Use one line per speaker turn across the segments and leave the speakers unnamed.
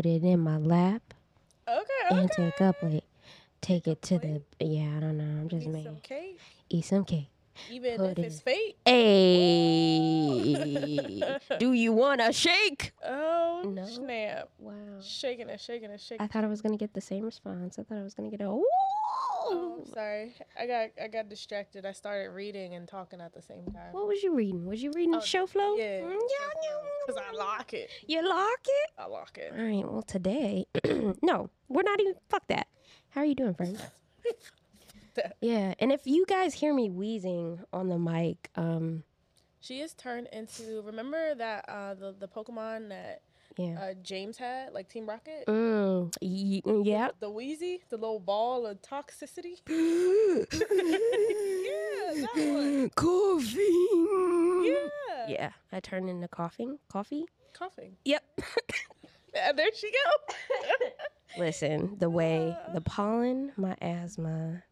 put it in my lap,
Okay.
and
okay.
take up like take it to the yeah. I don't know. I'm just
Eat some
making
cake,
eat some cake.
Even if it's fake.
Hey, do you want a shake?
Oh
No.
snap!
Wow.
Shaking it, shaking it, shaking.
I thought I was gonna get the same response. I thought I was gonna get a
Oh,
ooh.
I'm sorry. I got I got distracted. I started reading and talking at the same time.
What was you reading? Was you reading
Oh,
show flow?
Yeah,
Mm,
because I lock it.
You lock it.
I lock it.
All right. Well, today, no, we're not even. Fuck that. How are you doing, friend?
That.
yeah, and if you guys hear me wheezing on the mic, um,
She is turned into. Remember that uh the the Pokemon that
yeah,
uh James had, like Team Rocket.
mm, y- yeah.
The Wheezy, the little ball of toxicity. yeah, that one.
Coffee.
Yeah.
Yeah, I turned into coughing. Coffee.
Coughing.
Yep.
And there she go.
Listen, the way the pollen, my asthma,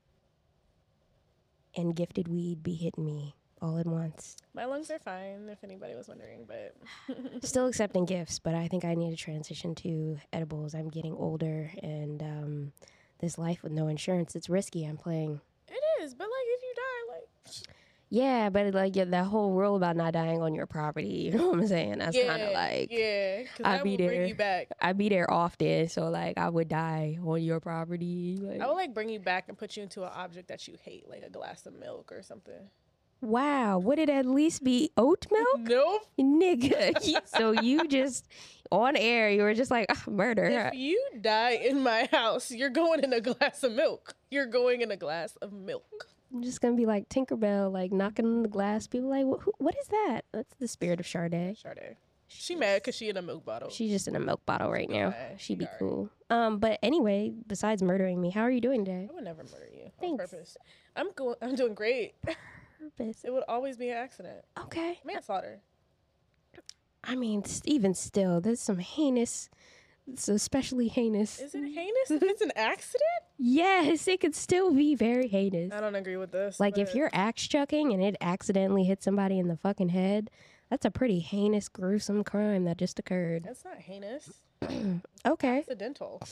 and gifted weed be hitting me all at once.
My lungs are fine, if anybody was wondering, but
Still accepting gifts, but I think I need to transition to edibles. I'm getting older, and um, this life with no insurance, it's risky. I'm playing.
it is. But like, if you die, like,
Yeah, but like yeah, that whole rule about not dying on your property, you know what I'm saying? That's kind of like
yeah,
I be there.
you back.
I be there often, so like I would die on your property. Like,
I would like bring you back and put you into an object that you hate, like a glass of milk or something.
wow, would it at least be oat milk?
Nope.
nigga. so you just on air, you were just like "Ah, murder.
If you die in my house, you're going in a glass of milk. You're going in a glass of milk.
I'm just gonna be like Tinkerbell, like knocking on the glass. People like, "Wh- who, what is that? That's the spirit of Sade.
Sade. She mad because she in a milk bottle.
She's just in a milk bottle right now.
Okay,
She'd be
alright.
cool. Um, but anyway, besides murdering me, how are you doing today?
I would never murder you on
Thanks.
purpose. I'm go- I'm doing great.
Purpose.
It would always be an accident.
Okay.
Manslaughter.
I mean, s- even still, there's some heinous. It's especially heinous.
Is it heinous if it's an accident?
Yes, it could still be very heinous.
I don't agree with this.
Like if you're axe chucking and it accidentally hits somebody in the fucking head, that's a pretty heinous, gruesome crime that just occurred.
That's not heinous.
Okay.
Accidental.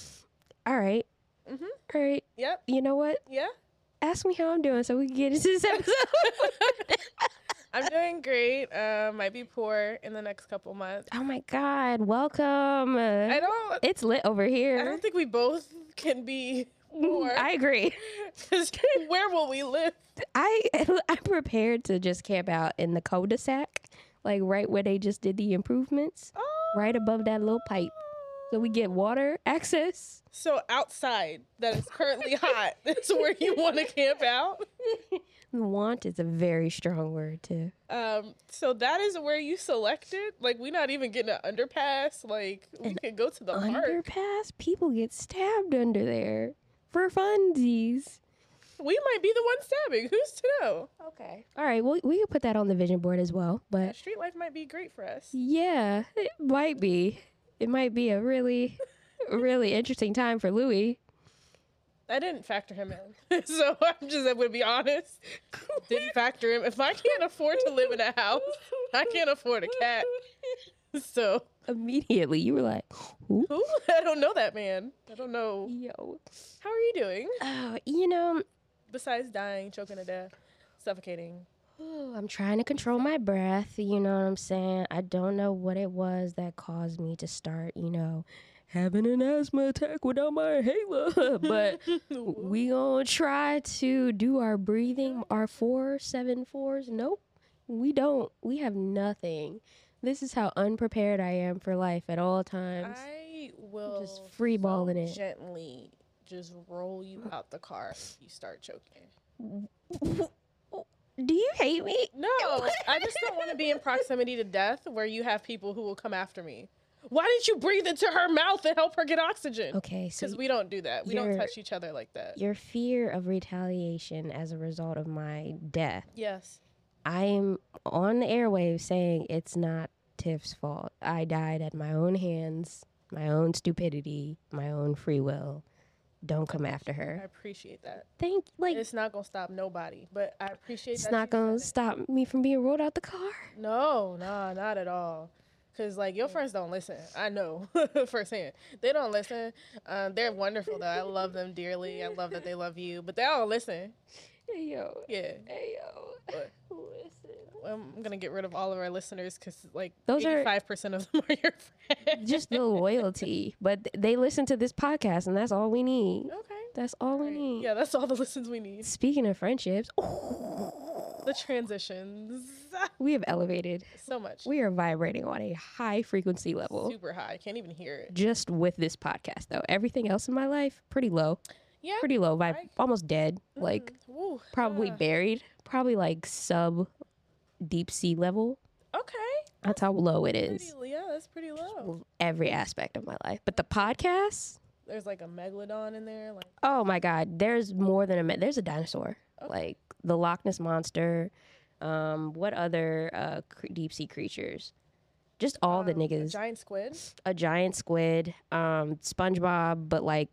All right.
Mhm.
All right.
Yep.
You know what?
Yeah.
Ask me how I'm doing so we can get into this episode.
I'm doing great. Uh, might be poor in the next couple months.
oh my God. Welcome.
I don't.
it's lit over here.
I don't think we both can be poor.
I agree.
'Cause where will we live?
I I'm prepared to just camp out in the cul-de-sac, like right where they just did the improvements, right above that little pipe, so we get water access.
So outside, that is currently hot. That's where you want to camp out.
Want is a very strong word too.
Um, so that is where you selected. Like we're not even getting an underpass. Like we
An
can go to the park.
Underpass, people get stabbed under there for funsies.
We might be the one stabbing. Who's to know?
Okay. All right. Well, we could put that on the vision board as well. But
Street life might be great for us.
yeah, it might be. It might be a really, really interesting time for Louis.
I didn't factor him in, so I'm just I'm gonna be honest. Didn't factor him. If I can't afford to live in a house, I can't afford a cat. So
Immediately, you were like, "Who?"
who? I don't know that man. I don't know.
Yo.
How are you doing?
Oh, you know,
Besides dying, choking to death, suffocating.
Oh, I'm trying to control my breath. You know what I'm saying? I don't know what it was that caused me to start, you know, having an asthma attack without my inhaler. but we gonna try to do our breathing, our four, seven fours. Nope, we don't. We have nothing. This is how unprepared I am for life at all times.
I will
just freeballing
so
it.
gently just roll you out the car you start choking.
Do you hate me?
No, I just don't want to be in proximity to death where you have people who will come after me. Why didn't you breathe into her mouth and help her get oxygen?
Okay, so
Because we don't do that. We don't touch each other like that.
your fear of retaliation as a result of my death
Yes.
I'm on the airwaves saying it's not Tiff's fault. I died at my own hands, my own stupidity, my own free will. Don't come after her.
I appreciate that.
Thank like
It's not gonna stop nobody, but I appreciate.
it's not gonna
it.
stop me from being rolled out the car.
No, nah, not at all. Cause like your friends don't listen. I know firsthand. They don't listen. Um, they're wonderful though. I love them dearly. I love that they love you, but they don't listen.
Hey yo.
Yeah.
Hey yo. Listen.
I'm gonna get rid of all of our listeners because like
Those are-
five percent of them are your friends.
Just the loyalty, but th- they listen to this podcast, and that's all we need.
okay.
That's all we need.
Yeah, that's all the listens we need.
Speaking of friendships,
The transitions,
we have elevated.
so much.
We are vibrating on a high frequency level.
Super high. I can't even hear it.
Just with this podcast, though, everything else in my life pretty low,
Yeah.
pretty low vibe, almost dead, like
Mm, woo,
probably
ah.
buried, probably like sub deep sea level.
Okay.
That's how low it is.
Pretty, yeah, that's pretty low.
Every aspect of my life, but the podcast,
There's like a megalodon in there. Like
oh my god, there's more than a me- there's a dinosaur,
Okay.
like the Loch Ness monster. Um, what other uh cre- deep sea creatures? Just all the
um, a
niggas.
giant squid.
a giant squid, um, SpongeBob, but like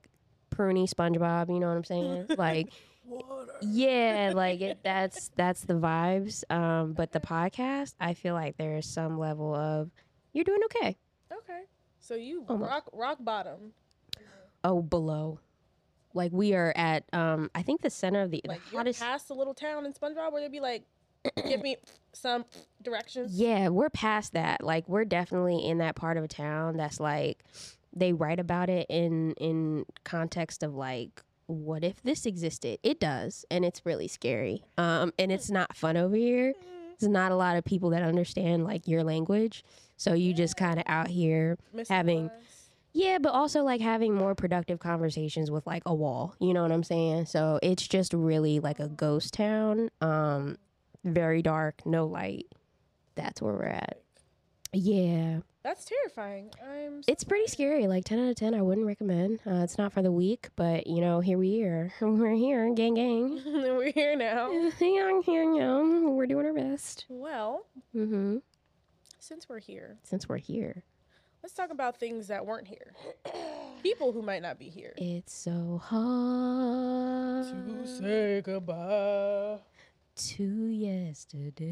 pruny SpongeBob. You know what I'm saying? like,
Water.
yeah, like it, that's that's the vibes. Um, but the podcast, I feel like there is some level of you're doing okay.
Okay. So you
Almost.
rock rock bottom.
Oh, below, like we are at um, I think the center of the,
Like
the
you're
hottest.
past the little town in SpongeBob where they'd be like, give me some directions.
Yeah, we're past that. Like we're definitely in that part of a town that's like they write about it in in context of like what if this existed? It does, and it's really scary. Um and it's not fun over here. There's not a lot of people that understand like your language. So you just kind of out here having-
Mystifies.
yeah, but also like having more productive conversations with like a wall. You know what I'm saying? So it's just really like a ghost town. Um very dark, no light. That's where we're at. Yeah.
That's terrifying. I'm.
It's pretty scary. Like 10 out of 10, I wouldn't recommend. Uh, it's not for the weak, but you know, here we are. We're here, gang, gang.
We're here now.
Here, yeah. We're doing our best.
Well,
Mm-hmm.
since we're here,
Since we're here,
let's talk about things that weren't here. People who might not be here.
it's so hard
To say goodbye.
to yesterday.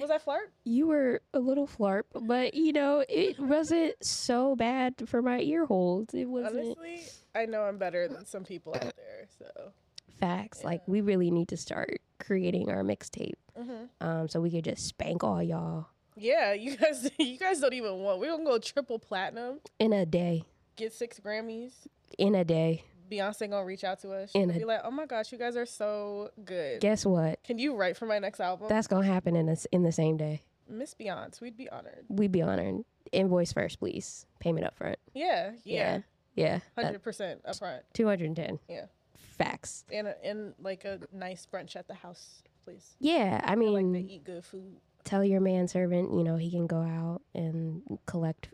Was I flirt?
You were a little flarp, but you know, it wasn't so bad for my ear holes. It wasn't
Honestly, I know I'm better than some people out there. So,
facts. Like, we really need to start creating our mixtape.
Mhm.
um, so we could just spank all y'all
yeah, you guys, you guys don't even want. We're gonna go triple platinum,
in a day.
get six Grammys.
In a day.
Beyonce gonna reach out to us. She'll be like, "Oh my gosh, you guys are so good.
Guess what?
Can you write for my next album?"
That's gonna happen in this in the same day.
Miss Beyonce, we'd be honored.
We'd be honored. Invoice first, please. Payment up front.
Yeah, yeah,
Yeah.
hundred percent upfront,
Two hundred and ten.
Yeah.
Facts.
and a, and like a nice brunch at the house, please.
Yeah. I
like
mean,
they eat good food.
tell your manservant, you know, he can go out and collect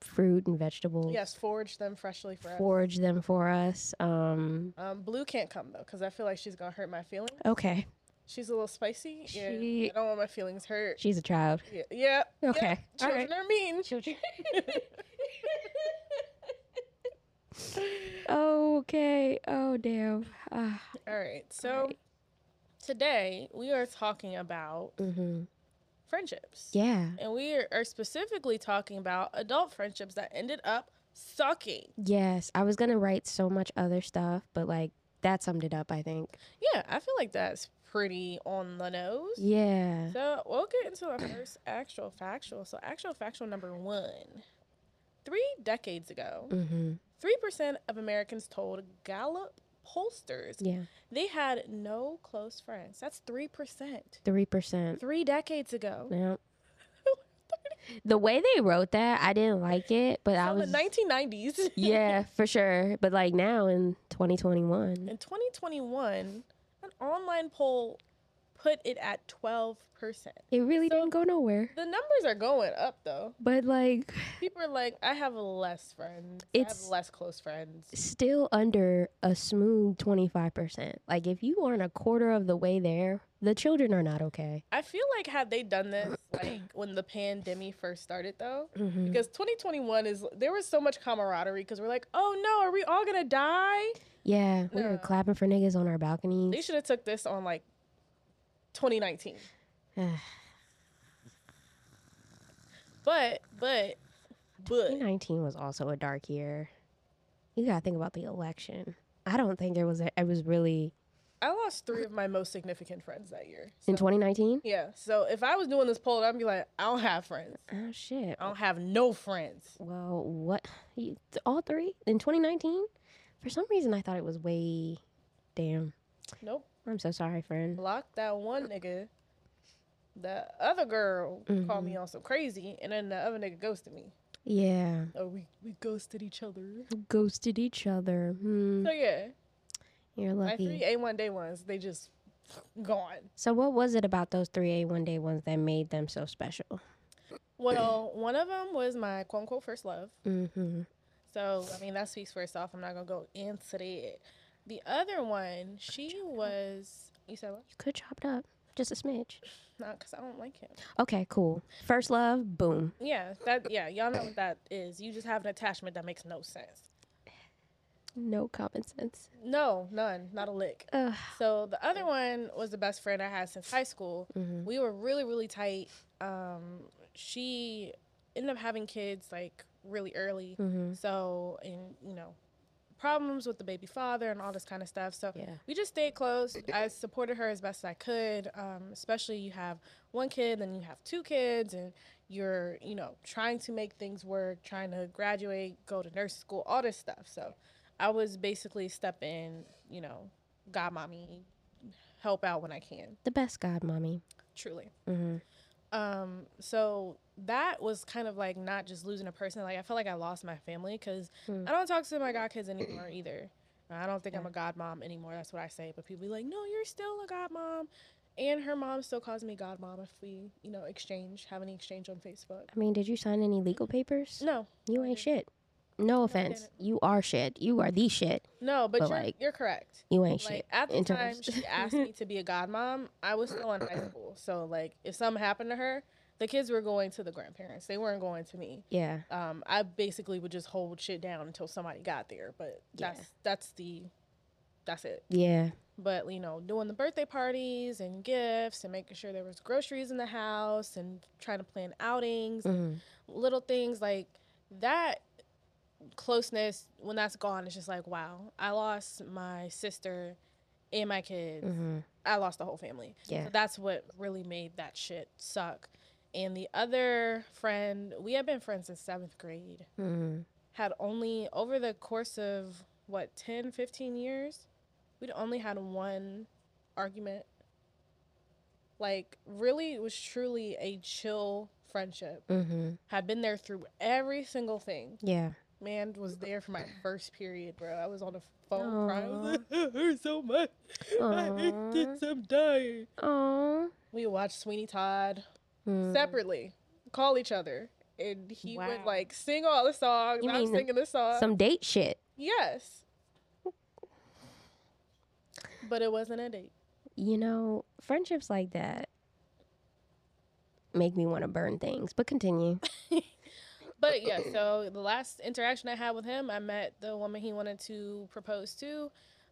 fruit and vegetables.
Yes, forage them freshly for us.
Forage them for us. Um.
Um, Blue can't come though, because I feel like she's gonna hurt my feelings.
Okay.
She's a little spicy. Yeah,
She-
I don't want my feelings hurt.
She's a child.
Yeah, yeah. yeah.
Okay. All
Children
right.
are mean.
Children. okay. Oh damn. Ah.
All right, so today we are talking about
hmm
friendships.
Yeah.
And we are, specifically talking about adult friendships that ended up sucking.
Yes. I was gonna write so much other stuff, but like that summed it up. I think.
Yeah, I feel like that's pretty on the nose.
Yeah.
So we'll get into our first actual factual. So actual factual number one. Three decades ago,
Mm-hmm.
three percent of Americans told Gallup pollsters
Yeah.
they had no close friends. That's three percent.
Three percent.
Three decades ago.
Yeah. The way they wrote that, I didn't like it, but I was
the 1990s.
yeah for sure. But like now in 2021,
In 2021, an online poll put it at 12%.
it really
So-
didn't go nowhere.
The numbers are going up though.
But like
People are like, I have less friends. I
It's-
have less close friends.
still under a smooth 25%. Like if you aren't a quarter of the way there, the children are not okay.
I feel like had they done this like when the pandemic first started though,
Mhm.
because 2021 is there was so much camaraderie because we're like, oh no, are we all gonna die?
Yeah, we were clapping for niggas on our balconies.
They should have took this on like 2019. but but but
2019 was also a dark year. You gotta think about the election. I don't think it was. A, it was really
I lost three of my most significant friends that year.
in 2019.
yeah. So if I was doing this poll, I'd be like, I don't have friends.
Oh shit.
I don't have no friends.
Well, what? You, all three in 2019? For some reason, I thought it was way. Damn.
Nope.
I'm so sorry, friend.
Block that one nigga. The other girl called me on some crazy, and then the other nigga ghosted me.
Yeah.
Oh, we we ghosted each other.
Ghosted each other. Hmm.
So yeah,
You're
my
lucky.
three A one day ones, they just gone.
So, what was it about those three A1 day ones that made them so special?
Well, one of them was my quote unquote first love.
Mm-hmm.
So I mean that speaks for itself. I'm not gonna go into it. The other one, she was. You said what?
You could chop it up, just a smidge.
Not because I don't like him.
Okay, cool. First love, boom.
Yeah, that. Yeah, y'all know what that is. You just have an attachment that makes no sense.
No common sense.
No, none, not a lick.
Ugh.
So the other one was the best friend I had since high school.
Mhm.
We were really, really tight. Um, she ended up having kids like really early.
Mhm.
So, and you know, problems with the baby father and all this kind of stuff. So
Yeah.
we just stayed close. I supported her as best as I could. Um, especially you have one kid, then you have two kids, and you're, you know, trying to make things work, trying to graduate, go to nurse school, all this stuff. So I was basically step in, you know, godmommy, help out when I can.
The best god, mommy.
Truly.
Mm-hmm.
Um, so that was kind of like not just losing a person. Like I felt like I lost my family because
Hmm.
I don't talk to my godkids anymore either. I don't think I'm a godmom anymore. That's what I say. But people be like, "No, you're still a godmom. and her mom still calls me godmom if we, you know, exchange have any exchange on Facebook.
I mean, did you sign any legal papers?
No,
You ain't shit. No offense.
didn't.
You are shit. You are the shit.
no, but,
But,
you're
like,
you're correct.
You ain't
Like
shit.
at the
in
time
terms-
she asked me to be a godmom, I was still in high school. So like, if something happened to her, the kids were going to the grandparents. They weren't going to me.
yeah.
um, I basically would just hold shit down until somebody got there. But
Yeah.
that's that's the that's it.
Yeah.
But you know, doing the birthday parties and gifts and making sure there was groceries in the house and trying to plan outings,
hmm
little things like that closeness when that's gone it's just like wow i lost my sister and my kids
hmm
i lost the whole family
Yeah.
so that's what really made that shit suck and the other friend we had been friends since seventh grade.
Hmm
had only over the course of what 10 15 years we'd only had one argument. Like really it was truly a chill friendship.
Hmm
had been there through every single thing.
Yeah.
man was there for my first period bro. I was on the phone crying. I was like, it hurts so much. I hate this i'm dying.
Oh.
we watched sweeney todd
Mm.
separately call each other and he would like sing all the songs
You
i'm singing the song
Some date shit.
Yes. But it wasn't a date.
You know, friendships like that make me want to burn things. But continue.
But yeah, so the last interaction I had with him, I met the woman he wanted to propose to.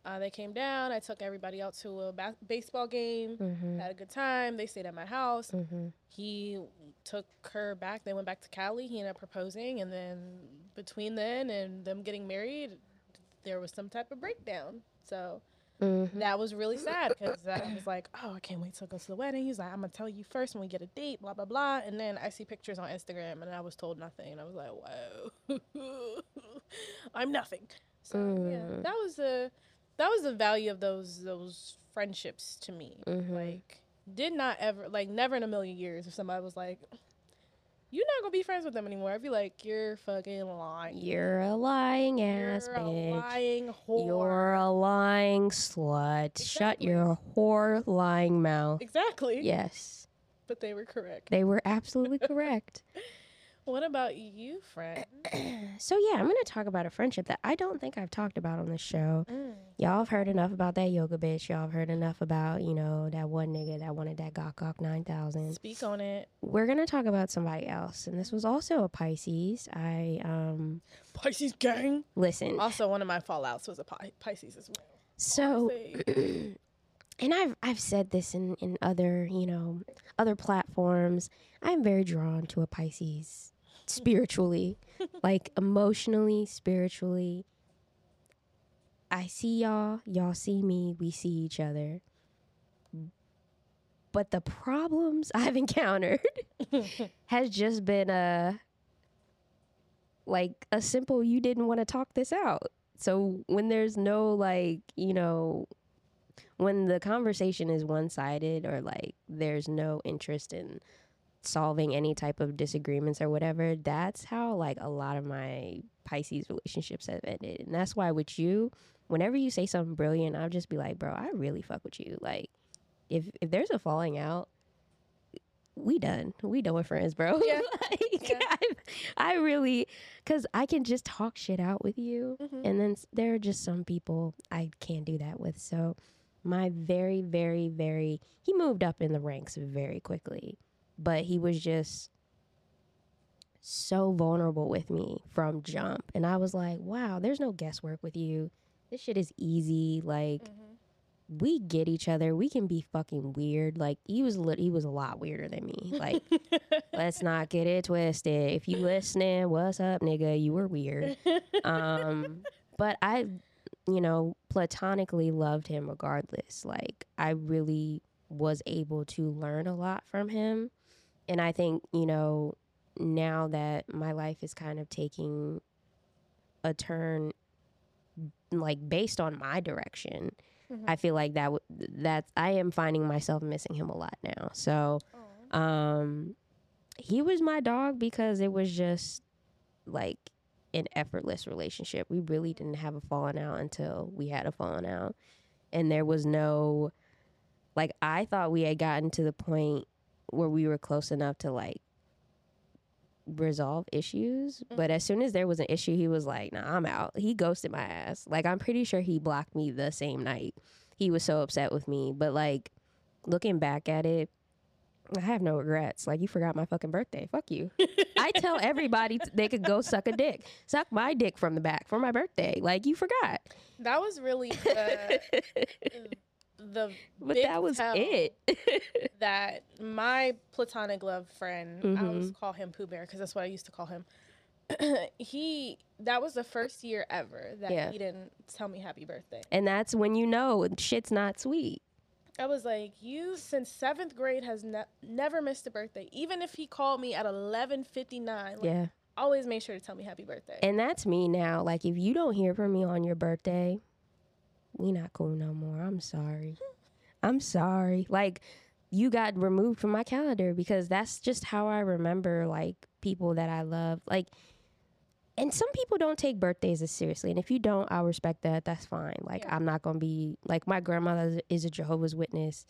Uh, they came down. I took everybody out to a ba- baseball game.
hmm
Had a good time. They stayed at my house.
hmm
He took her back. They went back to Cali. He ended up proposing, and then between then and them getting married, there was some type of breakdown. So
hmm
that was really sad because I was like, oh, I can't wait to go to the wedding. He's like, I'm gonna tell you first when we get a date, blah blah blah. And then I see pictures on Instagram, and I was told nothing, and I was like, whoa, I'm nothing. So yeah,
Mm.
that was the that was the value of those those friendships to me.
Mhm.
Like, did not ever like never in a million years if somebody was like. You're not gonna be friends with them anymore. I'd be like, you're fucking lying.
You're a lying ass
You're a
bitch.
lying whore.
You're a lying slut. Shut your whore lying mouth.
exactly.
Yes,
But they were correct.
they were absolutely correct.
What about you, friend?
So yeah, I'm gonna talk about a friendship that I don't think I've talked about on this show. Y'all have heard enough about that yoga bitch. Y'all have heard enough about you know that one nigga that wanted that Gok Gok nine thousand.
Speak on it.
We're gonna talk about somebody else, and this was also a Pisces. I um
Pisces gang.
listen.
Also, one of my fallouts was a Pi- Pisces as well.
So and I've I've said this in in other you know other platforms. I'm very drawn to a Pisces spiritually, like emotionally, spiritually. I see y'all, y'all see me, we see each other. But the problems I've encountered has just been a like a simple you didn't want to talk this out. So when there's no like, you know, when the conversation is one-sided or like there's no interest in solving any type of disagreements or whatever, that's how like a lot of my Pisces relationships have ended. And that's why with you, whenever you say something brilliant, I'll just be like, bro, I really fuck with you. Like, if if there's a falling out, we done. We done with friends, bro.
Yeah.
like,
Yeah.
I, I really, cause I can just talk shit out with you,
Mhm.
and then there are just some people I can't do that with. So, my very, very, very, he moved up in the ranks very quickly, but he was just so vulnerable with me from jump, and I was like, wow, there's no guesswork with you. This shit is easy. Like
Mhm.
we get each other. We can be fucking weird. Like he was lit he was a lot weirder than me. Like let's not get it twisted. If you listening, what's up, nigga? You were weird. Um but I you know, platonically loved him regardless. Like I really was able to learn a lot from him. And I think, you know, now that my life is kind of taking a turn like based on my direction,
Mhm.
I feel like that w- that's I am finding myself missing him a lot now. So,
Aw.
um he was my dog because it was just like an effortless relationship. We really didn't have a falling out until we had a falling out. And there was no like I thought we had gotten to the point where we were close enough to like resolve issues. But as mm-hmm. soon as there was an issue, he was like, nah, I'm out. He ghosted my ass. Like I'm pretty sure he blocked me the same night. He was so upset with me. But like looking back at it, I have no regrets. Like you forgot my fucking birthday. Fuck you. I tell everybody t- they could go suck a dick. Suck my dick from the back for my birthday. Like you forgot.
That was really the uh, mm. The
but that was it.
that my platonic love friend, I always mm-hmm. call him Pooh Bear because that's what I used to call him. he that was the first year ever that
Yeah.
he didn't tell me happy birthday.
and that's when you know shit's not sweet.
I was like, you since seventh grade has ne- never missed a birthday, even if he called me at eleven fifty nine. Like,
Yeah.
always make sure to tell me happy birthday.
And that's me now. Like if you don't hear from me on your birthday, we not cool no more. I'm sorry. I'm sorry. Like you got removed from my calendar because that's just how I remember like people that I love. Like and some people don't take birthdays as seriously. And if you don't, I'll respect that. That's fine. Like
Yeah.
I'm not gonna be like my grandmother is a Jehovah's Witness.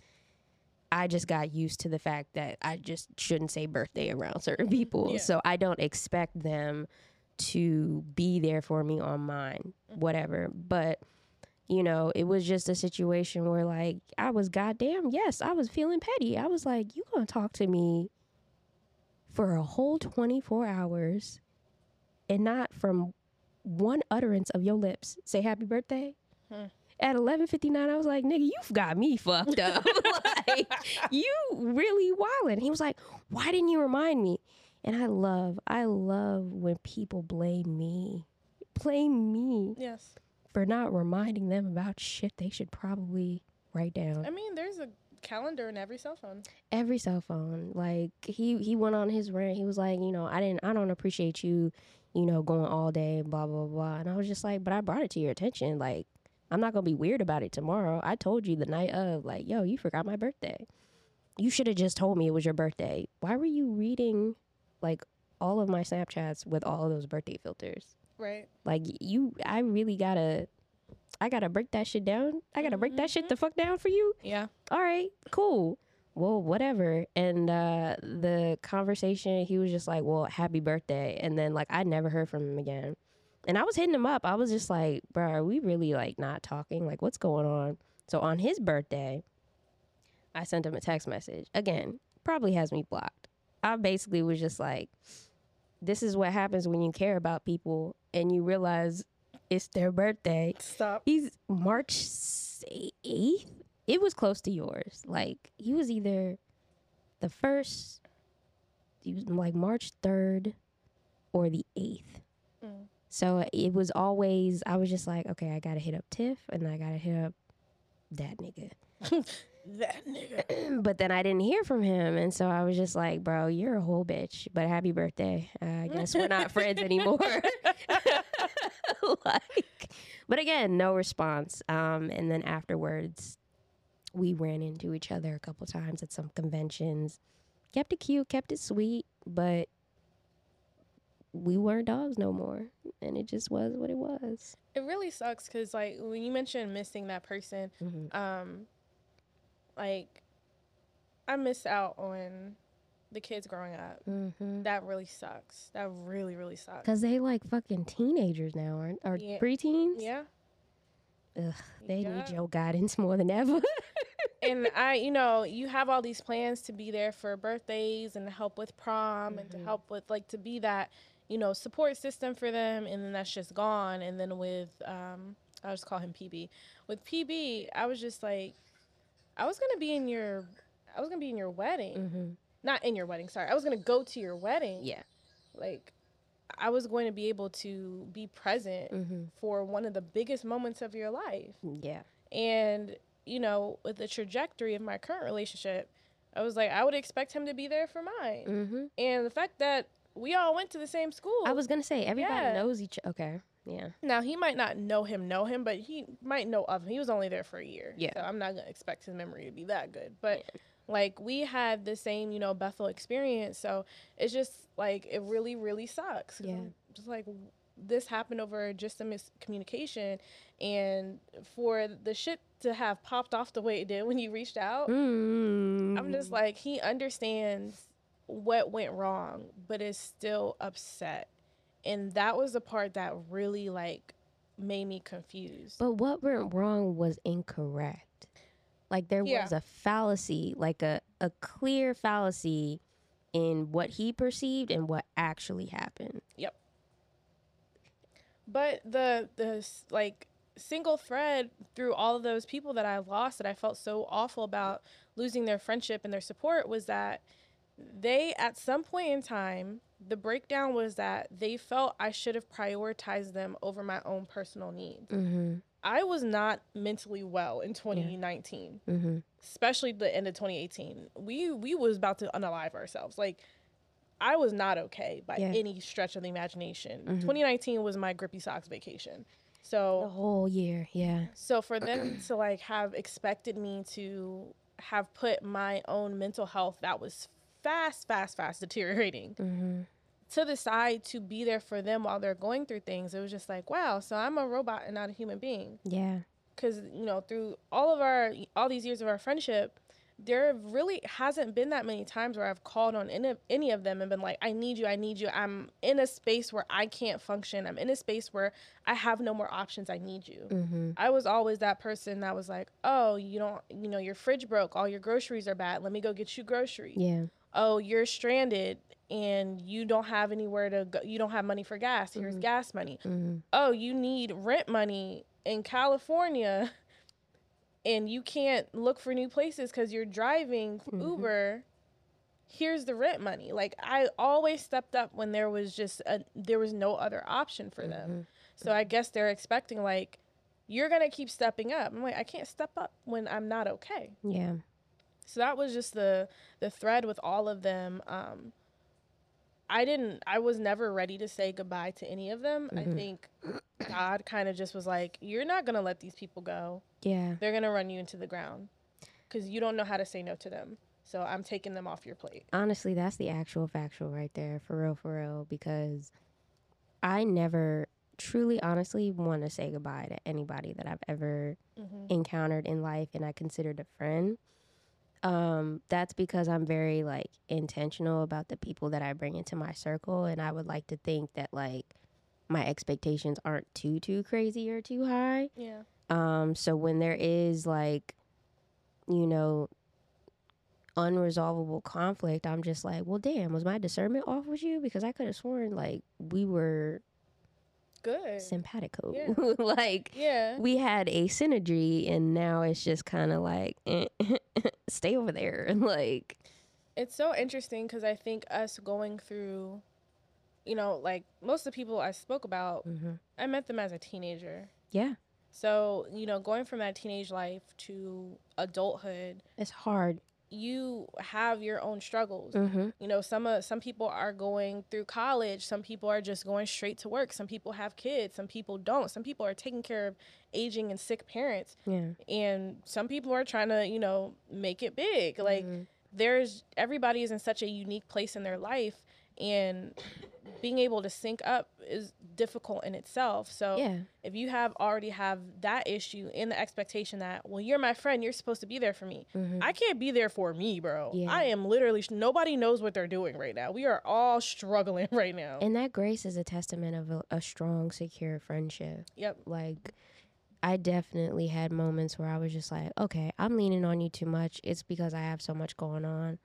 I just got used to the fact that I just shouldn't say birthday around certain people.
Yeah.
So I don't expect them to be there for me on mine, mm-hmm. whatever. But you know, it was just a situation where like I was goddamn, yes, I was feeling petty. I was like, you gonna talk to me for a whole 24 hours and not from one utterance of your lips say happy birthday?
Hmm.
At 11:59 I was like, "Nigga, you've got me fucked up." like you really wildin'. He was like, "Why didn't you remind me?" And I love I love when people blame me. Blame me
yes,
for not reminding them about shit they should probably write down.
I mean there's a calendar in every cell phone.
Every cell phone. Like he he went on his rant. He was like, you know, I didn't I don't appreciate you, you know, going all day, blah blah blah. And I was just like, but I brought it to your attention. Like, I'm not gonna be weird about it tomorrow. I told you the night of, like, yo, you forgot my birthday. You should have just told me it was your birthday. Why were you reading like all of my Snapchats with all of those birthday filters?
Right.
Like you I really gotta I gotta break that shit down. I gotta break that shit the fuck down for you.
Yeah.
All right, cool. Well, whatever. And uh the conversation, he was just like, Well, happy birthday. And then like I never heard from him again. And I was hitting him up. I was just like, bro, are we really like not talking? Like what's going on? So on his birthday, I sent him a text message. Again, probably has me blocked. I basically was just like, this is what happens when you care about people and you realize it's their birthday.
Stop.
He's March 8th. it was close to yours. Like he was either the first, he was like March third, or the eighth.
Mm.
So it was always I was just like, okay, I gotta hit up Tiff, and I gotta hit up that nigga.
that nigga.
but then I didn't hear from him, and so I was just like, "Bro, you're a whole bitch." But happy birthday! Uh, I guess we're not friends anymore. like, but again, no response. Um, and then afterwards, we ran into each other a couple times at some conventions. Kept it cute, kept it sweet, but we weren't dogs no more, and it just was what it was.
It really sucks because, like, when you mentioned missing that person,
Mm-hmm.
um, like, I missed out on the kids growing up.
Mm-hmm.
That really sucks. That really, really sucks.
Cause they like fucking teenagers now, aren't or
Yeah.
preteens?
Yeah.
Ugh, they
Yeah.
need your guidance more than ever.
and I, you know, you have all these plans to be there for birthdays and to help with prom and to
Mhm.
help with like to be that, you know, support system for them, and then that's just gone. And then with, um, I'll just call him PB. With PB, I was just like, I was gonna be in your, I was gonna be in your wedding,
mm-hmm.
Not in your wedding. Sorry, I was gonna go to your wedding.
Yeah.
Like, I was going to be able to be present
Mm-hmm.
for one of the biggest moments of your life.
Yeah.
And, you know, with the trajectory of my current relationship, I was like, I would expect him to be there for mine.
Mm-hmm.
And the fact that we all went to the same school.
I was gonna say everybody
Yeah.
knows each. Okay. Yeah.
now he might not know him, know him, but he might know of him. He was only there for a year.
Yeah.
So I'm not gonna expect his memory to be that good. But like we had the same, you know, Bethel experience. So it's just like it really, really sucks.
Yeah.
I'm Just like this happened over just a miscommunication and for the shit to have popped off the way it did when you reached out.
Mm.
I'm just like, he understands what went wrong, but is still upset. And that was the part that really like made me confused.
But what went wrong was incorrect. Like there
Yeah.
was a fallacy, like a a clear fallacy in what he perceived and what actually happened. Yep.
But the the like single thread through all of those people that I lost that I felt so awful about losing their friendship and their support was that they at some point in time the breakdown was that they felt I should have prioritized them over my own personal needs.
Mm-hmm.
I was not mentally well in 2019.
Mm-hmm.
especially the end of 2018 we we was about to unalive ourselves like i was not okay by
Yeah.
any stretch of the imagination
Mhm.
2019 was my grippy socks vacation So The
whole year, yeah.
so for them to like have expected me to have put my own mental health that was fast fast fast deteriorating
Mm-hmm.
To the side to be there for them while they're going through things it was just like wow so i'm a robot and not a human being.
Yeah.
because you know through all of our all these years of our friendship there really hasn't been that many times where i've called on any of, any of them and been like i need you i need you. I'm in a space where i can't function. I'm in a space where i have no more options. I need you.
Mm-hmm.
i was always that person that was like oh you don't you know your fridge broke. All your groceries are bad. Let me go get you groceries.
Yeah.
Oh you're stranded and you don't have anywhere to go you don't have money for gas here's
Mhm.
gas money
Mm-hmm.
oh, you need rent money in California and you can't look for new places because you're driving
Mhm.
Uber. Here's the rent money. Like I always stepped up when there was just a, there was no other option for them.
Mm-hmm.
So I guess they're expecting like you're gonna keep stepping up. I'm like I can't step up when I'm not okay.
Yeah.
So that was just the the thread with all of them. Um, I didn't. I was never ready to say goodbye to any of them. I
Mhm.
think God kind of just was like, "You're not gonna let these people go.
Yeah.
They're gonna run you into the ground because you don't know how to say no to them. So I'm taking them off your plate."
Honestly, that's the actual factual right there, for real, for real, because I never truly, honestly want to say goodbye to anybody that I've ever
Mm-hmm.
encountered in life and I considered a friend. Um, that's because I'm very like intentional about the people that I bring into my circle and I would like to think that like my expectations aren't too too crazy or too high.
Yeah.
Um, so when there is like, you know, unresolvable conflict, I'm just like, well, damn, was my discernment off with you? Because I could have sworn like we were
Good.
simpatico.
Yeah.
like
Yeah.
we had a synergy, and now it's just kind of like eh, stay over there. and Like
It's so interesting because I think us going through, you know, like most of the people I spoke about,
mhm.
I met them as a teenager.
yeah,
So, you know, going from that teenage life to adulthood,
it's hard.
You have your own struggles.
Mm-hmm.
You know, some uh, some people are going through college, some people are just going straight to work, some people have kids, some people don't. Some people are taking care of aging and sick parents,
Yeah.
and some people are trying to, you know, make it big. Like
Mhm.
there's everybody is in such a unique place in their life and being able to sync up is difficult in itself. So
yeah,
if you have already have that issue and the expectation that well you're my friend you're supposed to be there for me
Mhm.
i can't be there for me bro
Yeah.
i am literally nobody knows what they're doing right now we are all struggling right now
and that grace is a testament of a, a strong, secure friendship.
yep
Like, I definitely had moments where I was just like, okay, I'm leaning on you too much. It's because I have so much going on.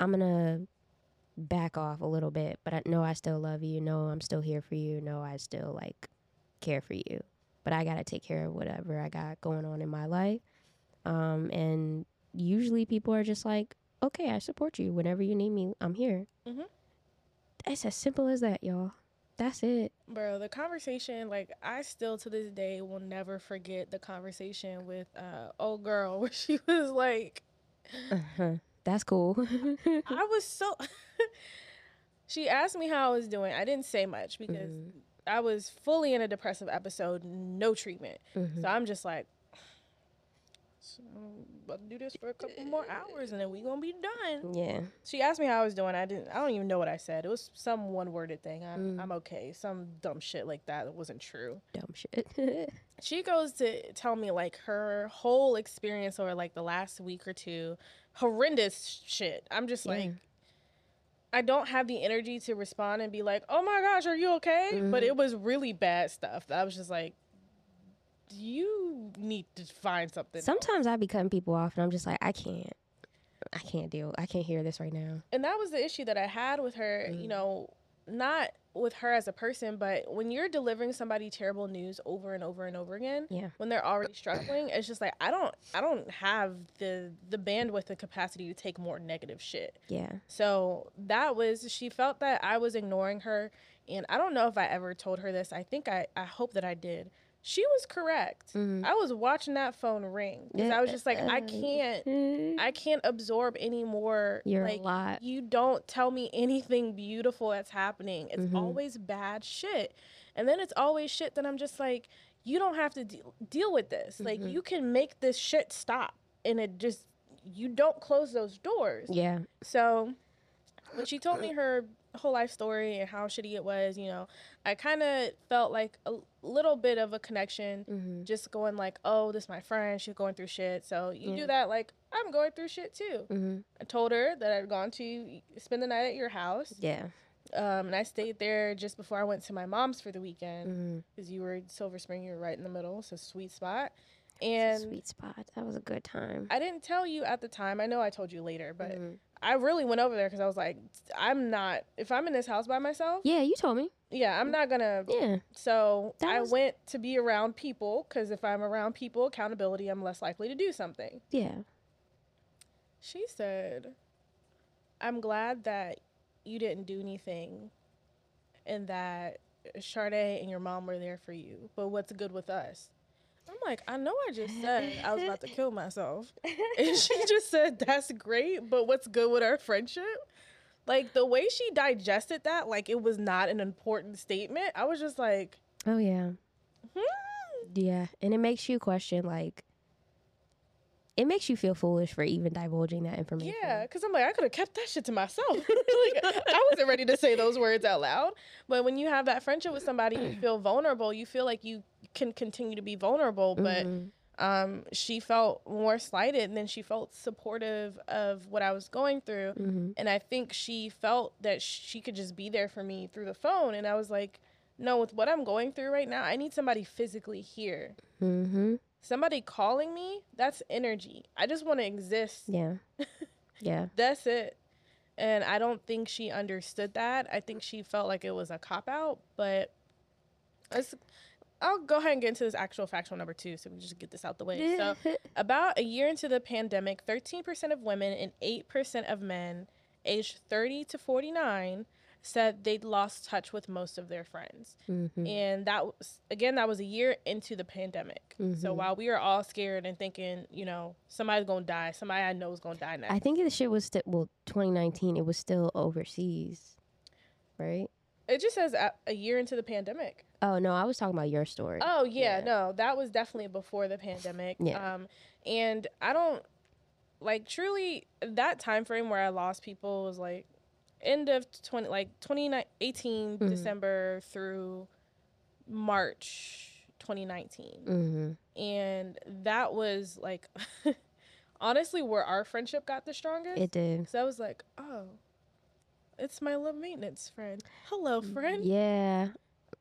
I'm gonna back off a little bit, but I know I still love you. Know I'm still here for you. Know I still like care for you. But I gotta take care of whatever I got going on in my life. Um, and usually people are just like, okay, I support you. Whenever you need me, I'm here.
Mm-hmm.
It's as simple as that, y'all. That's it.
bro the conversation like i still to this day will never forget the conversation with uh old girl where she was like
Uh-huh. That's cool.
i was so she asked me how i was doing i didn't say much because
Mhm.
i was fully in a depressive episode no treatment
Mhm.
So I'm just like, so I'm about to do this for a couple more hours and then we gonna be done.
Yeah.
She asked me how I was doing. I didn't. I don't even know what I said. It was some one worded thing. I'm,
Mm.
I'm okay. Some dumb shit like that that wasn't true.
Dumb shit.
She goes to tell me like her whole experience over like the last week or two, horrendous shit. I'm just like.
Yeah.
I don't have the energy to respond and be like, "Oh my gosh, are you okay?" But
Mhm.
it was really bad stuff. I was just like, "You need to find something." else."
Sometimes I be cutting people off and I'm just like, I can't. I can't deal. I can't hear this right now.
and that was the issue that I had with her, you
Mm.
know, not with her as a person, but when you're delivering somebody terrible news over and over and over again,
Yeah.
when they're already struggling, it's just like I don't I don't have the the bandwidth and capacity to take more negative shit.
Yeah.
So that was she felt that I was ignoring her and I don't know if I ever told her this. I think I I hope that I did. She was correct.
Mhm.
I was watching that phone ring because I was just like I can't I can't absorb any more.
You're
like,
a lot.
You don't tell me anything beautiful that's happening. It's
Mhm.
always bad shit. And then it's always shit that I'm just like, you don't have to deal, deal with this. Like,
Mhm.
you can make this shit stop. And it just, you don't close those doors.
Yeah.
So when she told me her whole life story and how shitty it was, you know, I kind of felt like a little bit of a connection
hmm
just going like, oh, this is my friend. She's going through shit. So you
Yeah.
do that like I'm going through shit too.
hmm
I told her that I'd gone to spend the night at your house,
Yeah.
um, and I stayed there just before I went to my mom's for the weekend because you were in Silver Spring. You were right in the middle, so sweet spot. And
Sweet spot. That was a good time.
I didn't tell you at the time. I know I told you later, but
Mhm.
I really went over there because I was like, I'm not. If I'm in this house by myself,
Yeah, you told me.
yeah, I'm not gonna
Yeah.
So
That
I
was-
went to be around people because if I'm around people, accountability, I'm less likely to do something.
Yeah.
She said, I'm glad that you didn't do anything and that Sade and your mom were there for you. But what's good with us? I'm like, I know I just said I was about to kill myself. And she just said, That's great, but what's good with our friendship? Like the way she digested that, like it was not an important statement. I was just like,
Oh yeah.
hmm.
Yeah, and it makes you question like. It makes you feel foolish for even divulging that information.
Yeah, because I'm like, I could have kept that shit to myself. like, I wasn't ready to say those words out loud. But when you have that friendship with somebody, you feel vulnerable. You feel like you can continue to be vulnerable. But
Mhm.
um, she felt more slighted, and then she felt supportive of what I was going through.
Mhm.
And I think she felt that she could just be there for me through the phone. And I was like, no, with what I'm going through right now, I need somebody physically here.
Mhm.
Somebody calling me, that's energy. I just want to exist.
Yeah. Yeah.
That's it. And I don't think she understood that. I think she felt like it was a cop out, but I'll go ahead and get into this actual factual number two so we just get this out the way. So, about a year into the pandemic, 13% of women and 8% of men aged 30 to 49 said they'd lost touch with most of their friends.
Mhm.
And that was, again, that was a year into the pandemic. So,
Mhm.
while we were all scared and thinking, you know, somebody's going to die, somebody I know is going to die next.
I think the shit was still well, 2019. It was still overseas, right?
it just says a, a year into the pandemic.
Oh no, I was talking about your story.
Oh yeah,
Yeah.
no, that was definitely before the pandemic.
Yeah.
Um, and I don't like truly that time frame where I lost people was like end of twenty like 2018
Mhm.
December through March 2019,
Mm-hmm.
and that was like honestly where our friendship got the strongest.
It did.
so I was like, oh. It's my love maintenance friend. Hello, friend.
Yeah.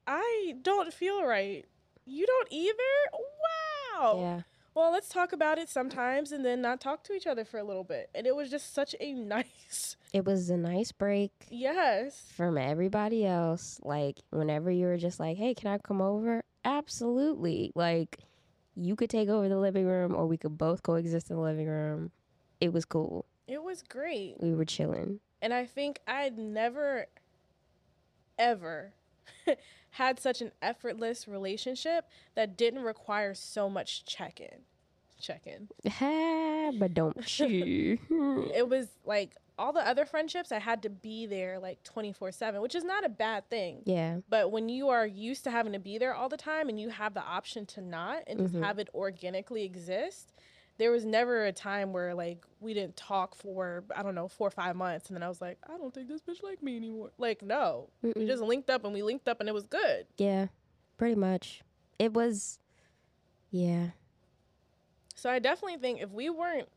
I don't feel right. You don't either? Wow.
Yeah.
Well, let's talk about it sometimes and then not talk to each other for a little bit. And it was just such a nice,
It was a nice break
yes.
from everybody else. Like whenever you were just like, "Hey, can I come over?" Absolutely. Like you could take over the living room, or we could both coexist in the living room. It was cool.
It was great.
We were chilling.
And I think I'd never, ever had such an effortless relationship that didn't require so much check in. Check in.
Ha, but don't you?
It was like all the other friendships, I had to be there like 24 7, which is not a bad thing.
yeah.
But when you are used to having to be there all the time and you have the option to not and just
Mhm.
have it organically exist, there was never a time where like we didn't talk for I don't know four or five months and then I was like I don't think this bitch like me anymore. Like no, we
Mm-mm.
just linked up and we linked up and it was good.
Yeah, pretty much. It was, yeah.
So I definitely think if we weren't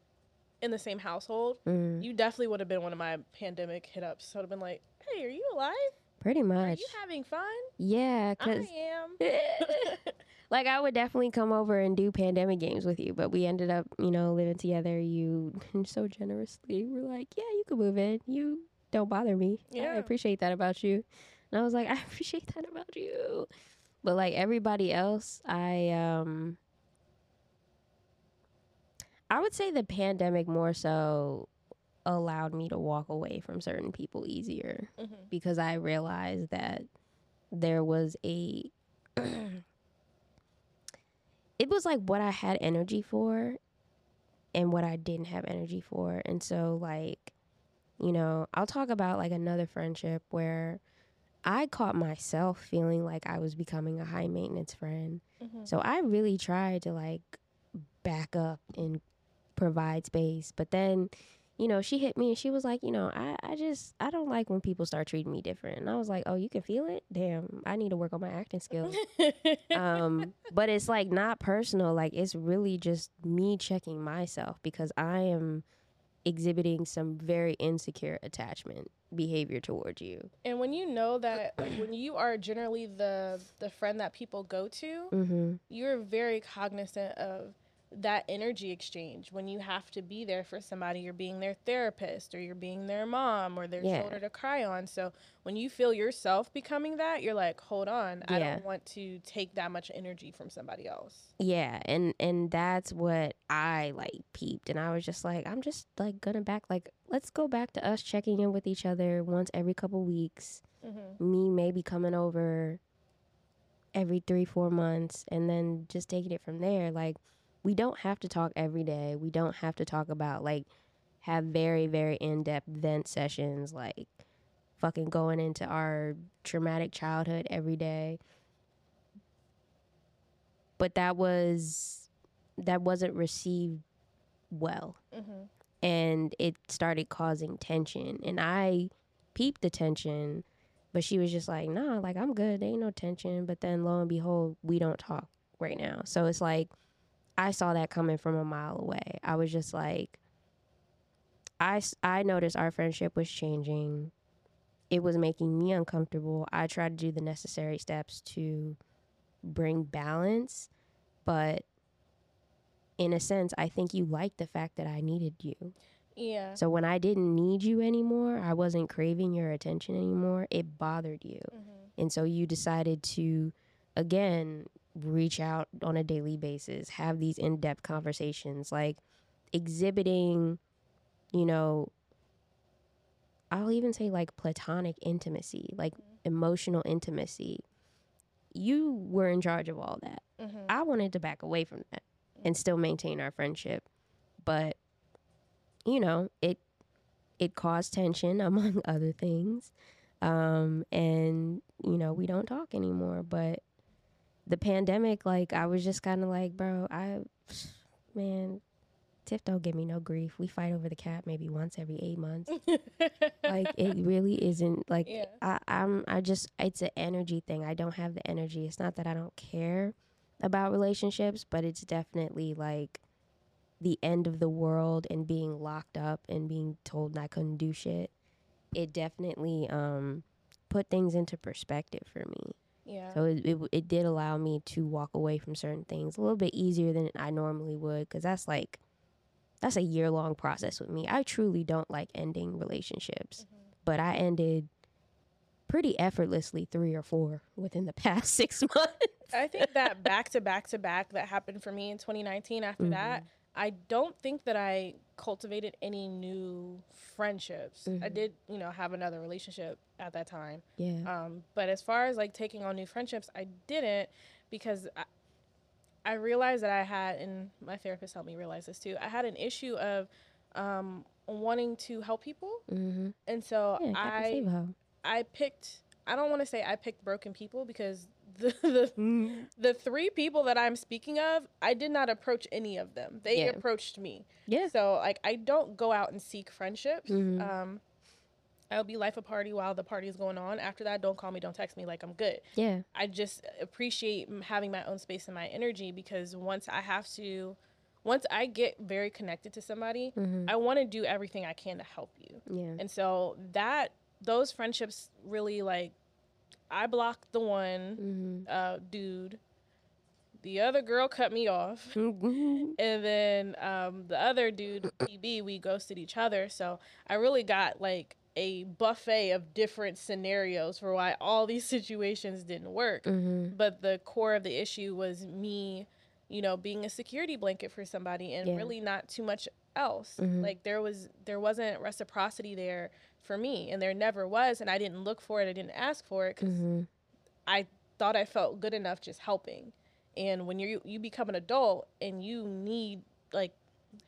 in the same household,
Mm,
you definitely would have been one of my pandemic hit ups. So I'd have been like, Hey, are you alive?
pretty much.
Are you having fun?
Yeah,
I
cause
am.
like I would definitely come over and do pandemic games with you, but we ended up, you know, living together. You so generously were like, "Yeah, you can move in. You don't bother me. I appreciate that about you." And I was like, "I appreciate that about you." But like everybody else, I um I would say the pandemic more so allowed me to walk away from certain people easier
Mhm.
because I realized that there was a it was like what I had energy for and what I didn't have energy for. And so like, you know, I'll talk about like another friendship where I caught myself feeling like I was becoming a high maintenance friend.
Mhm.
So I really tried to like back up and provide space. But then, you know, she hit me and she was like, you know, I, I just, I don't like when people start treating me different. And I was like, oh, you can feel it? Damn, I need to work on my acting skills. um, but it's like not personal. Like it's really just me checking myself because I am exhibiting some very insecure attachment behavior towards you.
And when you know that, like, when you are generally the the friend that people go to,
Mm-hmm.
you're very cognizant of that energy exchange. When you have to be there for somebody, you're being their therapist, or you're being their mom, or their
Yeah.
shoulder to cry on. So when you feel yourself becoming that, you're like, hold on, I don't want to take that much energy from somebody else.
Yeah, and and that's what I like peeped, and I was just like, I'm just like gonna back like let's go back to us checking in with each other once every couple weeks.
hmm
Me maybe coming over every three four months, and then just taking it from there. Like we don't have to talk every day. We don't have to talk about like have very very in depth vent sessions like fucking going into our traumatic childhood every day. But that was that wasn't received well.
Hmm
and it started causing tension. And i peeped the tension but she was just like nah like i'm good. There ain't no tension. But then lo and behold we don't talk right now. So it's like i saw that coming from a mile away. I was just like I, I noticed our friendship was changing. It was making me uncomfortable. I tried to do the necessary steps to bring balance but in a sense i think you liked the fact that i needed you.
Yeah.
so when I didn't need you anymore, I wasn't craving your attention anymore, it bothered you.
hmm
And so you decided to again reach out on a daily basis, have these in-depth conversations like exhibiting, you know, I'll even say like platonic intimacy, like emotional intimacy. You were in charge of all that.
Mm-hmm.
I wanted to back away from that and still maintain our friendship. But you know, it it caused tension among other things. Um and you know, we don't talk anymore, but the pandemic like I was just kind of like, bro, I man, Tiff don't give me no grief. We fight over the cat maybe once every 8 months. like it really isn't like
Yeah.
I, I'm I just it's an energy thing. I don't have the energy. It's not that I don't care about relationships, but it's definitely like the end of the world and being locked up and being told I couldn't do shit. It definitely um put things into perspective for me.
Yeah.
So it, it it did allow me to walk away from certain things a little bit easier than I normally would cuz that's like that's a year long process with me. I truly don't like ending relationships. But I ended pretty effortlessly 3 or 4 within the past 6 months.
I think that back to back to back that happened for me in 2019 after
Mm-hmm.
that, I don't think that I cultivated any new friendships. I
Mhm.
did, you know, have another relationship at that time.
Yeah.
Um, but as far as like taking on new friendships, I didn't because I, I realized that I had, and my therapist helped me realize this too. I had an issue of um, wanting to help people,
Mhm.
and so
Yeah, Captain
I I picked. I don't want to say I picked broken people because the, the the three people that I'm speaking of, I did not approach any of them. They
Yeah.
approached me.
Yeah.
So like I don't go out and seek friendships.
Mhm.
Um, I'll be life a party while the party is going on. After that, don't call me, don't text me. Like I'm good.
Yeah.
I just appreciate having my own space and my energy because once I have to, once I get very connected to somebody,
Mhm.
I want to do everything I can to help you.
Yeah.
And so that those friendships really like I blocked the one
Mhm.
uh, dude. The other girl cut me off. And then um, the other dude, PB, we ghosted each other. So I really got like a buffet of different scenarios for why all these situations didn't work.
Mhm.
But the core of the issue was me, you know, being a security blanket for somebody and
Yeah.
really not too much else.
Mhm.
Like there was there wasn't reciprocity there for me and there never was and I didn't look for it. I didn't ask for it cuz
Mhm.
I thought I felt good enough just helping. And when you you become an adult and you need like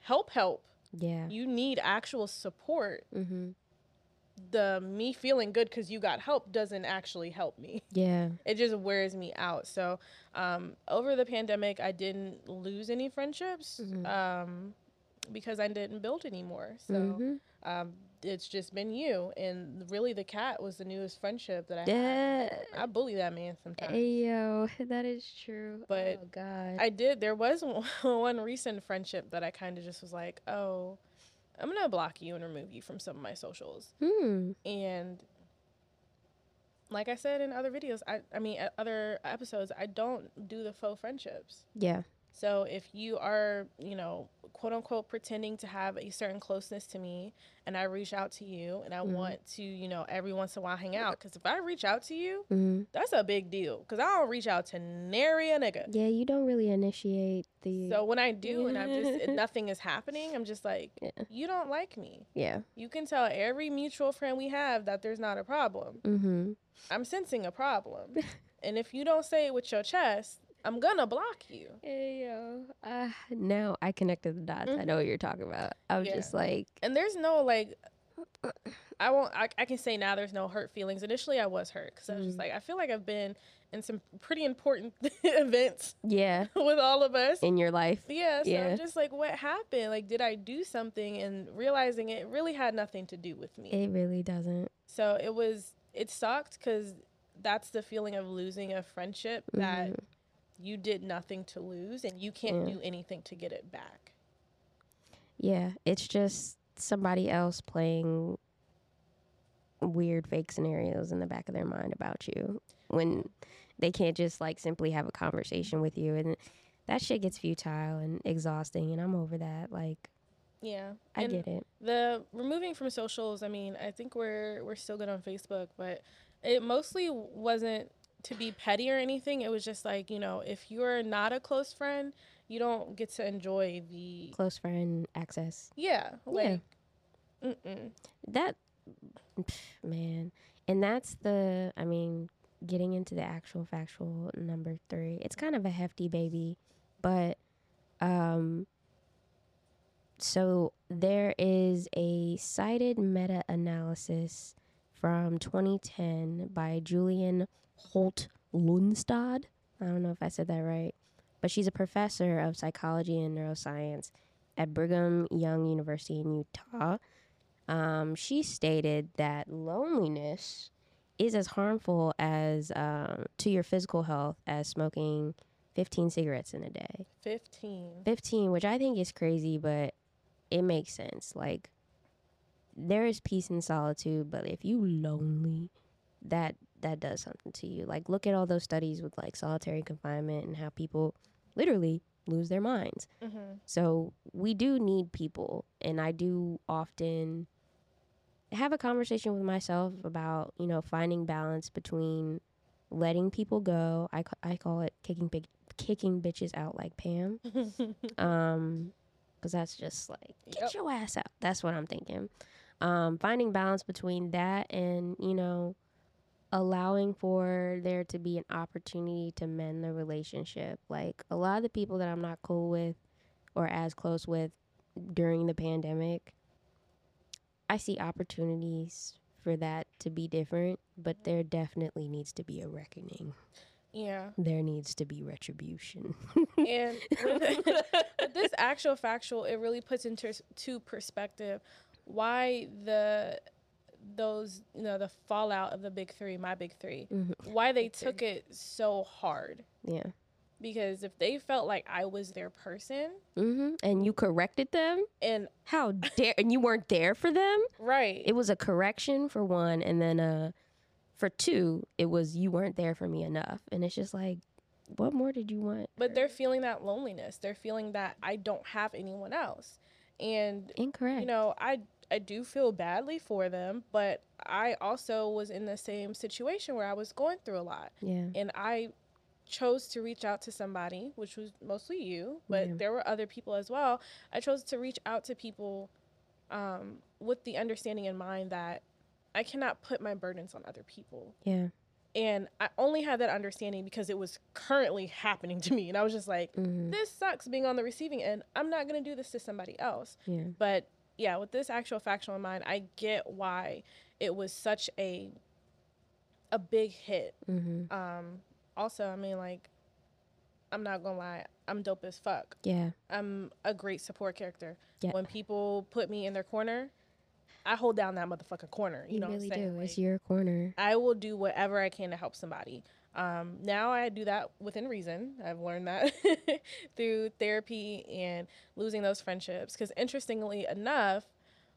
help help,
Yeah.
you need actual support.
Mhm.
The me feeling good cuz you got help doesn't actually help me.
Yeah.
It just wears me out. So, um over the pandemic I didn't lose any friendships
Mhm.
um because I didn't build anymore. So,
Mhm.
um it's just been you and really the cat was the newest friendship that I had. I bully that man sometimes.
Ayo, that is true.
But
oh God.
I did. There was one recent friendship that I kind of just was like, oh, I'm gonna block you and remove you from some of my socials.
hmm.
And like I said in other videos, I I mean uh, other episodes, I don't do the faux friendships.
Yeah.
So if you are, you know, quote unquote pretending to have a certain closeness to me and I reach out to you and I
Mhm.
want to, you know, every once in a while hang out cuz if I reach out to you,
hmm
that's a big deal cuz I don't reach out to nary a nigga.
Yeah. You don't really initiate the.
So when I do and I'm just nothing is happening, I'm just like,
Yeah.
you don't like me.
yeah.
You can tell every mutual friend we have that there's not a problem.
Mm-hmm.
I'm sensing a problem. and if you don't say it with your chest, I'm gonna block you.
Hey yo. Uh, now I connected the dots. I know what you're talking about. I was
Yeah.
just like,
And there's no like I won't I, I can say now there's no hurt feelings. Initially I was hurt cuz I was just
Mm.
like I feel like I've been in some pretty important events
yeah,
with all of us.
in your life.
Yeah, so
Yeah.
I'm just like, what happened? Like, did I do something? And realizing it really had nothing to do with me.
It really doesn't.
So it was, it sucked because that's the feeling of losing a friendship that
Mhm.
You did nothing to lose and you can't
Yeah.
do anything to get it back.
Yeah, it's just somebody else playing weird fake scenarios in the back of their mind about you when they can't just like simply have a conversation with you and that shit gets futile and exhausting and I'm over that like
Yeah.
I
And
get it.
The removing from socials, I mean, I think we're we're still good on Facebook, but it mostly wasn't to be petty or anything. It was just like, you know, if you're not a close friend, you don't get to enjoy the
Close friend access.
yeah, like mm-mm.
That man, and that's the. I mean, getting into the actual factual number three. It's kind of a hefty baby, but um. So there is a cited meta-analysis from 2010 by Julian Holt Lundstad. I don't know if I said that right, but she's a professor of psychology and neuroscience at Brigham Young University in Utah. Um, she stated that loneliness is as harmful as um, to your physical health as smoking 15 cigarettes in a day.
15.
15, which I think is crazy, but it makes sense. Like there is peace in solitude, but if you lonely, that that does something to you. Like look at all those studies with like solitary confinement and how people literally lose their minds.
Mm-hmm.
So we do need people, and I do often have a conversation with myself about you know finding balance between letting people go. I, I call it kicking big kicking bitches out like Pam. um, because that's just like get
Yep.
your ass out. That's what I'm thinking. Um, finding balance between that and you know allowing for there to be an opportunity to mend the relationship. Like a lot of the people that I'm not cool with or as close with during the pandemic, I see opportunities for that to be different, but there definitely needs to be a reckoning.
Yeah.
There needs to be retribution.
And with, with this actual factual, it really puts into to perspective why the those you know the fallout of the big three, my big 3
Mhm.
why they took it so hard.
Yeah.
Because if they felt like I was their person,
hmm And you corrected them?
and
How dare? And you weren't there for them?
right,
It was a correction for one, and then uh, for two, it was you weren't there for me enough. And it's just like, what more did you want?
but they're feeling that loneliness. They're feeling that I don't have anyone else, and
Incorrect.
you know i i do feel badly for them but i also was in the same situation where i was going through a lot
yeah.
and i chose to reach out to somebody which was mostly you but
Yeah.
there were other people as well i chose to reach out to people um, with the understanding in mind that i cannot put my burdens on other people
Yeah.
and i only had that understanding because it was currently happening to me and i was just like
hmm
this sucks being on the receiving end i'm not going to do this to somebody else
Yeah.
but yeah, with this actual factual in mind, I get why it was such a a big hit.
hmm
Um, also, I mean, like, I'm not gonna lie, I'm dope as fuck.
Yeah.
I'm a great support character.
Yeah.
When people put me in their corner, I hold down that motherfucking corner. You,
You,
know
really
what I'm saying?
do. it's your corner.
I will do whatever I can to help somebody. Um, now I do that within reason. I've learned that through therapy and losing those friendships. Because interestingly enough,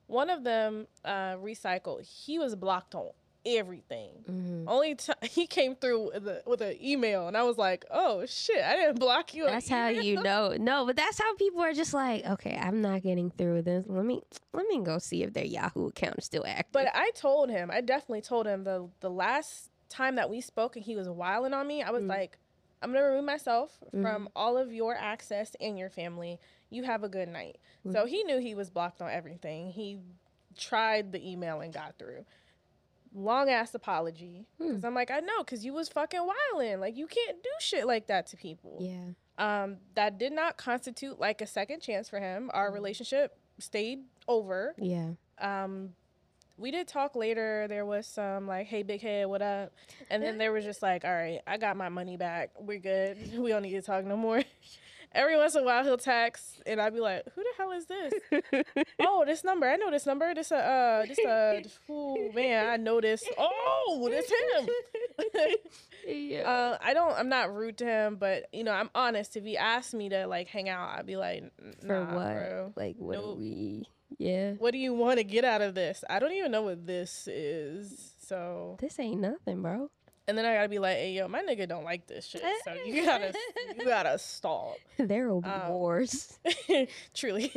one of them uh, recycled. He was blocked on everything.
hmm
Only t- he came through with, a, with an email, and I was like, "Oh shit, I didn't block you."
That's how
email."
you know. No, but that's how people are just like, okay, I'm not getting through this. Let me let me go see if their Yahoo account is still active.
But I told him, I definitely told him the the last time that we spoke and he was wiling on me, I was
Mm.
like, I'm gonna remove myself
Mm-hmm.
from all of your access and your family. You have a good night. So he knew he was blocked on everything. He tried the email and got through. Long ass apology.
Hmm.
Because I'm like, I know, because you was fucking wilding. Like you can't do shit like that to people.
yeah.
Um, that did not constitute like a second chance for him. Our
Mm.
relationship stayed over
Yeah.
um we did talk later there was some like hey big head what up and then there was just like all right i got my money back we're good we don't need to talk no more every once in a while he'll text and i'd be like who the hell is this oh this number i know this number this uh uh this uh oh man i know this oh this him
yeah.
uh, I don't. I'm not rude to him, but you know, I'm honest. If he asked me to like hang out, I'd be like, "N-
For what?
bro.
Like what
Nope.
we Yeah.
What do you want to get out of this? I don't even know what this is. So
This ain't nothing, bro.
And then I gotta be like, hey yo, my nigga don't like this shit. So you gotta you gotta stall.
there will be
Um,
wars.
Truly.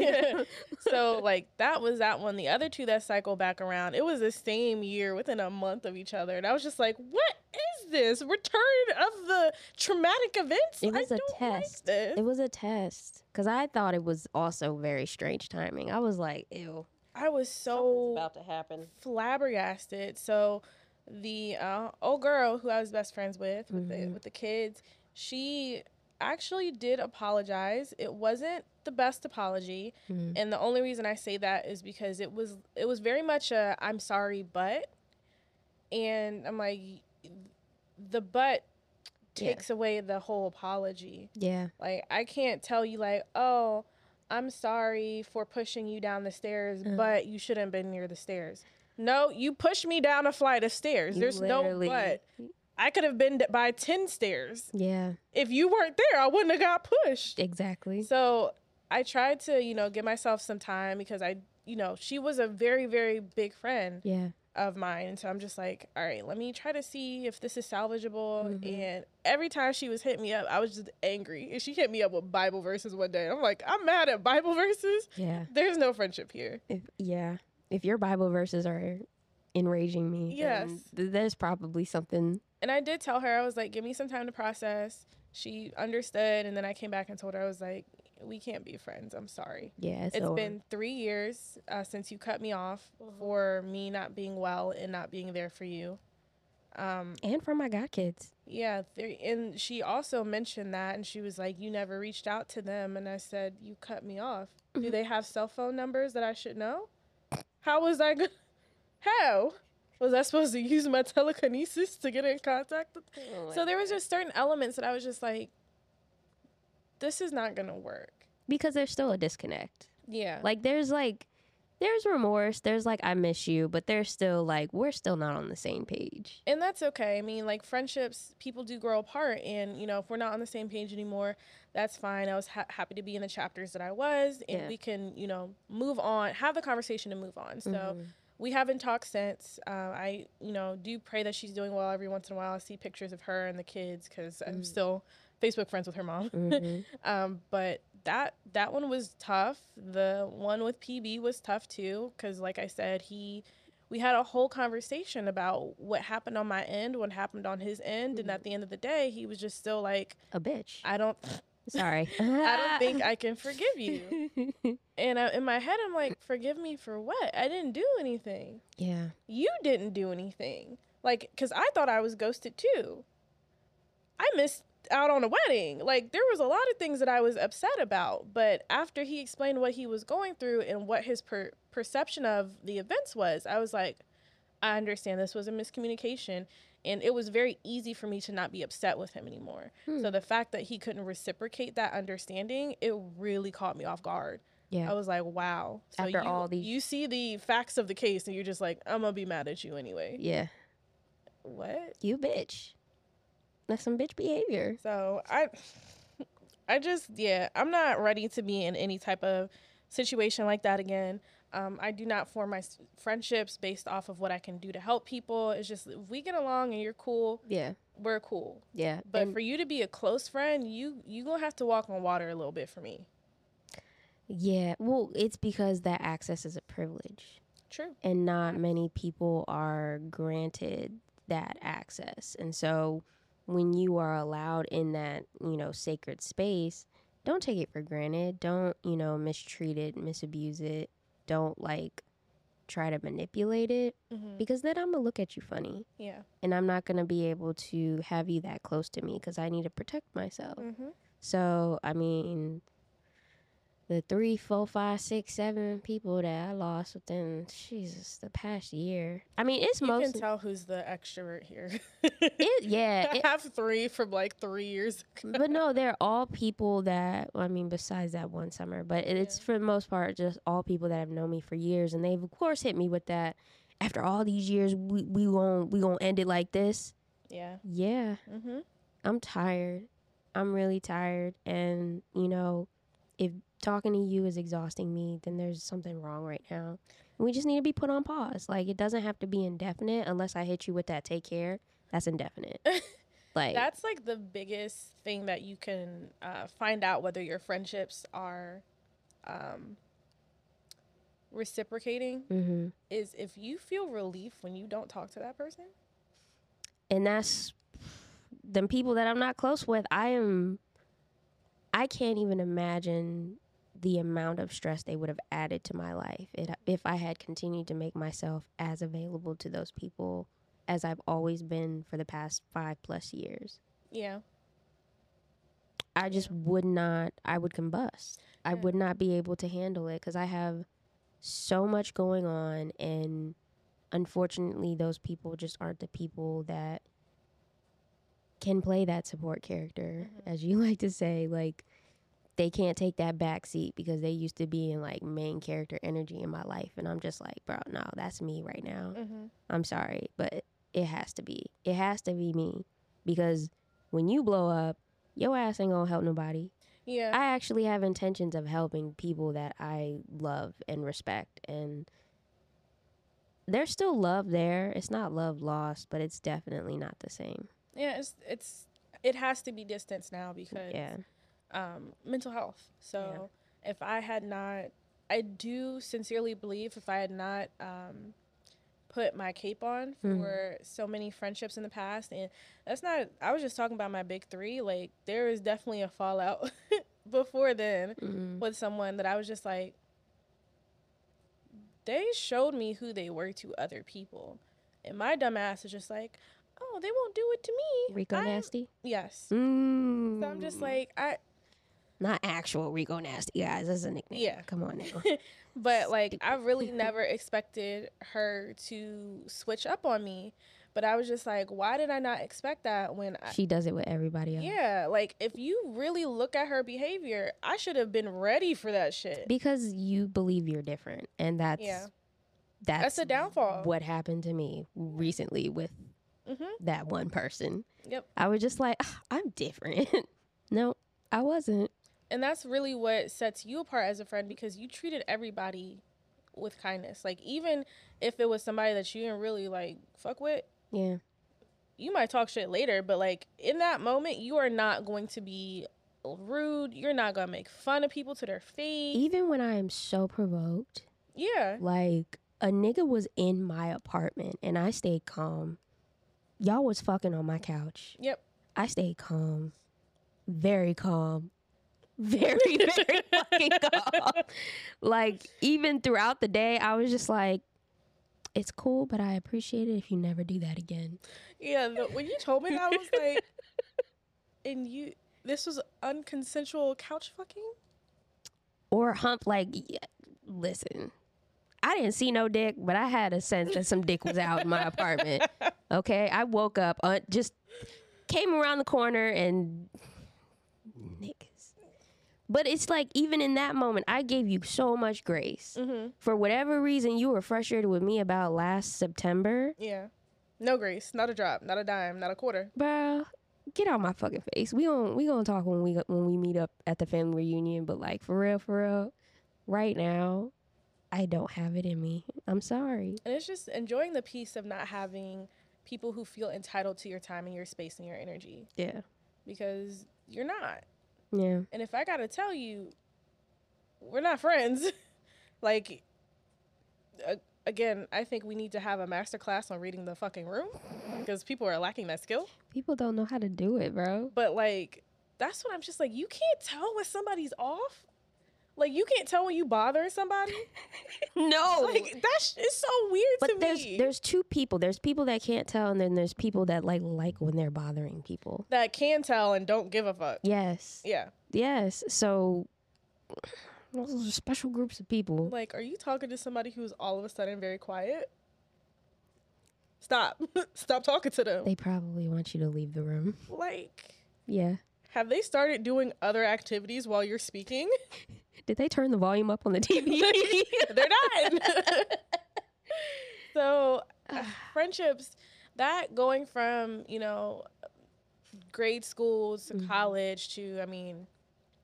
so like that was that one. The other two that cycle back around, it was the same year within a month of each other. And I was just like, what is this? Return of the traumatic events?
It was
I
a
don't like
test.
this.
It was a test because I thought it was also very strange timing. I was like, ew,
I was
something's
so
about to happen.
flabbergasted. So the uh, old girl who I was best friends with with the
Mhm.
with the kids, she actually did apologize. It wasn't the best apology,
Mm.
and the only reason I say that is because it was it was very much a I'm sorry, but, and I'm like, the but
Yeah.
takes away the whole apology.
Yeah,
Like I can't tell you like, oh, I'm sorry for pushing you down the stairs,
Uh.
but you shouldn't have been near the stairs. No, you pushed me down a flight of stairs. There's no
literally-
but. I could have been by 10 stairs.
Yeah,
If you weren't there, I wouldn't have got pushed.
exactly.
So I tried to, you know, give myself some time because I, you know, she was a very, very big friend
Yeah,
of mine. And so I'm just like, all right, let me try to see if this is salvageable.
Mhm.
And every time she was hitting me up, I was just angry. And she hit me up with Bible verses one day. I'm like, I'm mad at Bible verses.
yeah,
There's no friendship here.
if, yeah. If your Bible verses are enraging me,
Yes.
th- there's probably something.
And I did tell her, I was like, give me some time to process. She understood. And then I came back and told her, I was like, we can't be friends. I'm sorry.
Yeah, it's,
it's
over.
been three years uh, since you cut me off
Mhm.
for me not being well and not being there for you. Um,
and for my god kids.
Yeah, there, and she also mentioned that, and she was like, "You never reached out to them," and I said, "You cut me off. Do
Mhm.
they have cell phone numbers that I should know? How was I going? How was I supposed to use my telekinesis to get in contact with?" Oh so there was just certain elements that I was just like, "This is not gonna work."
because there's still a disconnect.
Yeah,
Like there's like there's remorse, there's like I miss you, but there's still like we're still not on the same page.
and that's okay. I mean, like friendships, people do grow apart, and you know, if we're not on the same page anymore, that's fine. I was ha- happy to be in the chapters that I was, and
Yeah.
we can, you know, move on, have the conversation, and move on. So
Mhm.
we haven't talked since. Uh, I, you know, do pray that she's doing well. Every once in a while, I see pictures of her and the kids because I'm
Mm.
still Facebook friends with her mom.
Mhm.
Um, but that that one was tough. The one with PB was tough too because, like I said, he we had a whole conversation about what happened on my end, what happened on his end, and at mm-hmm. the end of the day, he was just still like,
a bitch.
I don't,
Sorry.
I don't think I can forgive you. And I, in my head, I'm like, forgive me for what? I didn't do anything.
yeah.
You didn't do anything. Like, because I thought I was ghosted too. I missed out on a wedding. Like, there was a lot of things that I was upset about. But after he explained what he was going through and what his per- perception of the events was, I was like, I understand this was a miscommunication. And it was very easy for me to not be upset with him anymore.
Hmm.
So the fact that he couldn't reciprocate that understanding, it really caught me off guard.
Yeah.
I was like, wow. So
After
you,
all these-
you see the facts of the case and you're just like, I'm gonna be mad at you anyway.
Yeah.
What?
You bitch. That's some bitch behavior.
So I I just yeah, I'm not ready to be in any type of situation like that again. Um, I do not form my s- friendships based off of what I can do to help people. It's just if we get along and you're cool,
Yeah.
we're cool.
Yeah.
But
and-
for you to be a close friend, you you gonna have to walk on water a little bit for me.
yeah. Well, it's because that access is a privilege.
True.
and not many people are granted that access. And so when you are allowed in that, you know, sacred space, don't take it for granted. Don't, you know, mistreat it, misabuse it. Don't like try to manipulate it
hmm
because then I'm going to look at you funny
Yeah.
and I'm not going to be able to have you that close to me because I need to protect myself.
hmm
So, I mean, the three, four, five, six, seven people that I lost within Jesus the past year. I mean, it's
You
most
can tell who's the extrovert here.
it, yeah,
I have three from like three years ago.
but no, they're all people that I mean, besides that one summer, but it's
Yeah.
for the most part just all people that have known me for years, and they've of course hit me with that. After all these years, we we gon' we gonna end it like this.
Yeah.
Yeah,
Mm-hmm.
I'm tired. I'm really tired. And, you know, if talking to you is exhausting me, then there's something wrong right now. We just need to be put on pause. Like, it doesn't have to be indefinite unless I hit you with that take care. That's indefinite. like
That's like the biggest thing that you can uh, find out whether your friendships are um, reciprocating
mhm.
is if you feel relief when you don't talk to that person.
and that's them people that I'm not close with. I am. I can't even imagine the amount of stress they would have added to my life it, if I had continued to make myself as available to those people as I've always been for the past five plus years.
Yeah.
I just would not. I would combust. I would not be able to handle it because I have so much going on, and unfortunately, those people just aren't the people that can play that support character,
Mhm.
as you like to say. Like they can't take that back seat because they used to be in like main character energy in my life, and I'm just like, bro, no, that's me right now.
Mm-hmm.
I'm sorry, but it has to be. It has to be me because when you blow up, your ass ain't gonna help nobody.
Yeah.
I actually have intentions of helping people that I love and respect, and there's still love there. It's not love lost, but it's definitely not the same.
Yeah. It's it's it has to be distance now because
Yeah.
um, mental health. So if I had not, I do sincerely believe if I had not um, put my cape on for so many friendships in the past, and that's not, I was just talking about my big three. Like there is definitely a fallout before then
Mm.
with someone that I was just like, they showed me who they were to other people. And my dumb ass is just like, oh, they won't do it to me.
Rico
I'm-"
Nasty.
Yes.
Mm.
So I'm just like, I,
not actual Rico Nasty, guys. That's a nickname.
Yeah.
Come on now.
But like I really never expected her to switch up on me. But I was just like, why did I not expect that when I
she does it with everybody else.
Yeah, like if you really look at her behavior, I should have been ready for that shit.
Because you believe you're different, and that's
Yeah.
that's,
That's a downfall.
What happened to me recently with
Mhm.
that one person?
Yep.
I was just like, "Ah, I'm different. no, I wasn't.
And that's really what sets you apart as a friend because you treated everybody with kindness. Like even if it was somebody that you didn't really like fuck with,
Yeah,
you might talk shit later, but like in that moment, you are not going to be rude. You're not gonna make fun of people to their face.
even when I am so provoked,
Yeah,
like a nigga was in my apartment and I stayed calm. Y'all was fucking on my couch.
Yep.
I stayed calm, very calm, very very fucking calm. Like even throughout the day, I was just like, "It's cool, but I appreciate it if you never do that again."
yeah. The, when you told me that, I was like, and you, this was unconsensual couch fucking.
Or hump like, yeah, listen. I didn't see no dick, but I had a sense that some dick was out in my apartment. Okay, I woke up, uh, just came around the corner and niggas. But it's like even in that moment, I gave you so much grace.
Mm-hmm.
For whatever reason you were frustrated with me about last September,
Yeah, no grace, not a drop, not a dime, not a quarter.
bro. Get out my fucking face. We gon' we gonna talk when we when we meet up at the family reunion. But like for real, for real, right now, I don't have it in me. I'm sorry.
And it's just enjoying the peace of not having people who feel entitled to your time and your space and your energy
Yeah,
because you're not.
yeah.
And if I gotta tell you, we're not friends. like, uh, again, I think we need to have a master class on reading the fucking room because people are lacking that skill.
People don't know how to do it, bro.
But like, that's what I'm just like. You can't tell when somebody's off. Like, you can't tell when you bothering somebody.
No.
Like that's it's so weird
but
to
there's
me.
there's two people. There's people that can't tell, and then there's people that like like when they're bothering people.
that can tell and don't give a fuck.
Yes,
Yeah.
yes. So those are special groups of people.
Like, are you talking to somebody who's all of a sudden very quiet? Stop. Stop talking to them.
They probably want you to leave the room.
like,
Yeah.
have they started doing other activities while you're speaking?
Did they turn the volume up on the TV?
They're not. so, friendships, that going from, you know, grade school to
Mhm.
college to, I mean,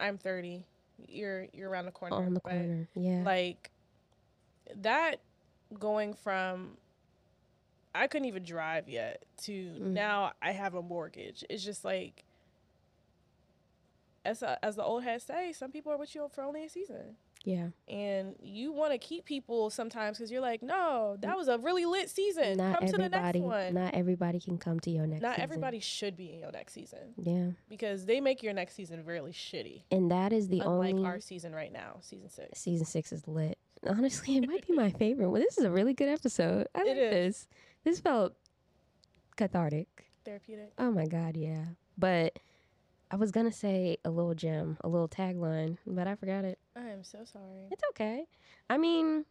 I'm 30. You're you're around the corner.
on the corner. Yeah.
Like that going from I couldn't even drive yet to
Mm.
now I have a mortgage. It's just like as a, as the old heads say, some people are with you for only a season.
Yeah.
And you want to keep people sometimes because you're like, no, that was a really lit season.
Not
Come to the next
everybody.
one.
Not everybody can come to your next.
Not
season.
everybody should be in your next season
Yeah.
because they make your next season really shitty.
And that is the
unlike
only
our season right now, season six.
season six is lit. Honestly, it might be my favorite. Well, this is a really good episode. I like
is.
this. This felt cathartic.
Therapeutic.
Oh my god, yeah. But I was gonna say a little gem, a little tagline, but I forgot it.
I am so sorry.
It's okay. I mean,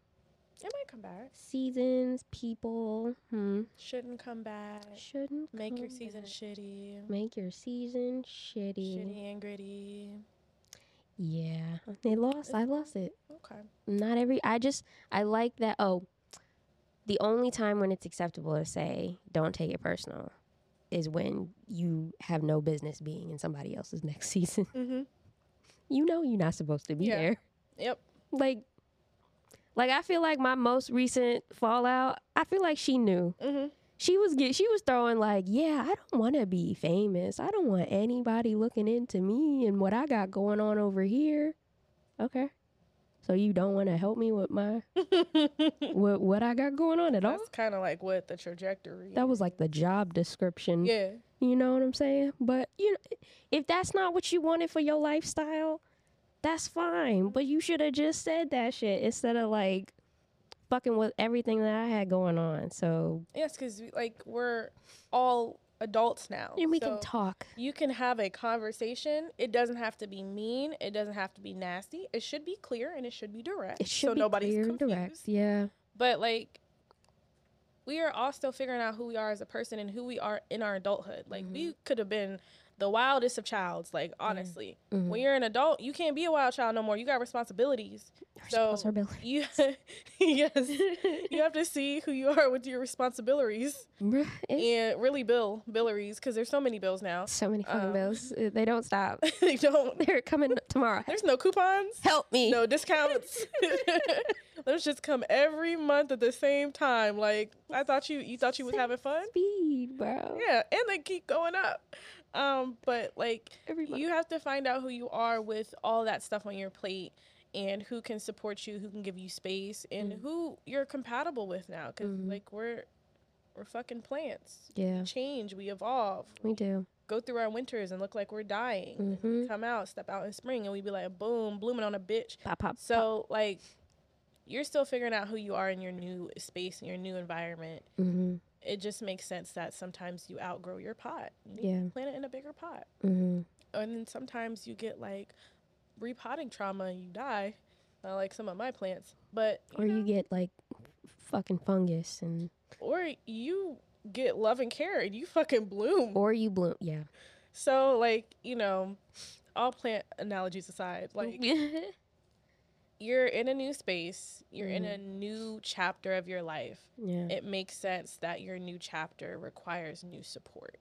It might come back.
seasons, people, hmm,
Shouldn't come back.
shouldn't
Make your season
back.
shitty.
Make your season shitty.
Shitty and gritty.
Yeah, they lost. I lost it.
Okay.
Not every. I just. I like that. Oh, the only time when it's acceptable to say "don't take it personal" is when you have no business being in somebody else's next season.
Mm-hmm.
you know you're not supposed to be
Yeah.
there.
Yep.
Like, like I feel like my most recent fallout. I feel like she knew.
Mm-hmm.
She was get. She was throwing like, yeah, I don't want to be famous. I don't want anybody looking into me and what I got going on over here. Okay. So you don't want to help me with my with what I got going on at all?
That's kind of like what the trajectory.
That was like the job description.
yeah.
You know what I'm saying? But you know, if that's not what you wanted for your lifestyle, that's fine. But you should have just said that shit instead of like fucking with everything that I had going on. So
Yes, because like we're all adults now.
and we
so
can talk.
You can have a conversation. It doesn't have to be mean. It doesn't have to be nasty. It should be clear and it should be direct.
It should
so
be
nobody's
clear and direct. Yeah.
But like we are all still figuring out who we are as a person and who we are in our adulthood. Like
Mm-hmm.
we could have been the wildest of childs, like honestly.
Mhm.
When you're an adult, you can't be a wild child no more. You got responsibilities. So you yes. you have to see who you are with your responsibilities
Bruh,
and really bill billeries because there's so many bills now.
so many fucking
um,
bills. Uh, They don't stop.
they don't.
They're coming tomorrow.
There's no coupons.
Help me.
No discounts. Those just come every month at the same time. Like I thought you you thought you was having fun.
Speed, bro.
Yeah, and they keep going up. Um, but like
Every month.
you have to find out who you are with all that stuff on your plate and who can support you, who can give you space, and
Mm.
who you're compatible with now. because
Mhm.
like we're we're fucking plants.
Yeah,
We change, we evolve.
we do.
Go through our winters and look like we're dying. and we. Come out, step out in spring, and we'd be like boom, blooming on a bitch.
Pop, pop. pop.
So like, you're still figuring out who you are in your new space and your new environment. It just makes sense that sometimes you outgrow your pot. You
Yeah.
plant it in a bigger pot,
Mm-hmm.
and then sometimes you get like repotting trauma and you die, not like some of my plants. But
Or you get like fucking fungus and
or you get love and care and you fucking bloom.
or you bloom. Yeah.
So like you know, all plant analogies aside, like you're in a new space, you're in a new chapter of your life.
yeah.
It makes sense that your new chapter requires new support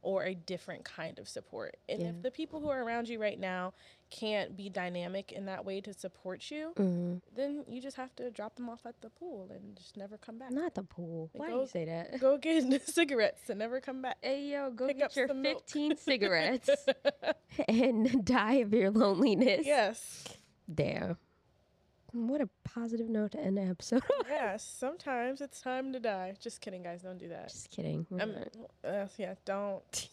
or a different kind of support. And
Yeah.
if the people who are around you right now can't be dynamic in that way to support you,
mm-hmm.
then you just have to drop them off at the pool and just never come back.
Not the pool.
Like,
Why do
go-
you say that?
Go get cigarettes and never come back.
Hey yo, go
Pick
get
up
your
some milk.
15 cigarettes and die of your loneliness.
yes.
Damn. What a positive note to end the episode.
yes. Sometimes it's time to die. Just kidding, guys. Don't do that.
Just kidding.
Um, uh, yeah, don't.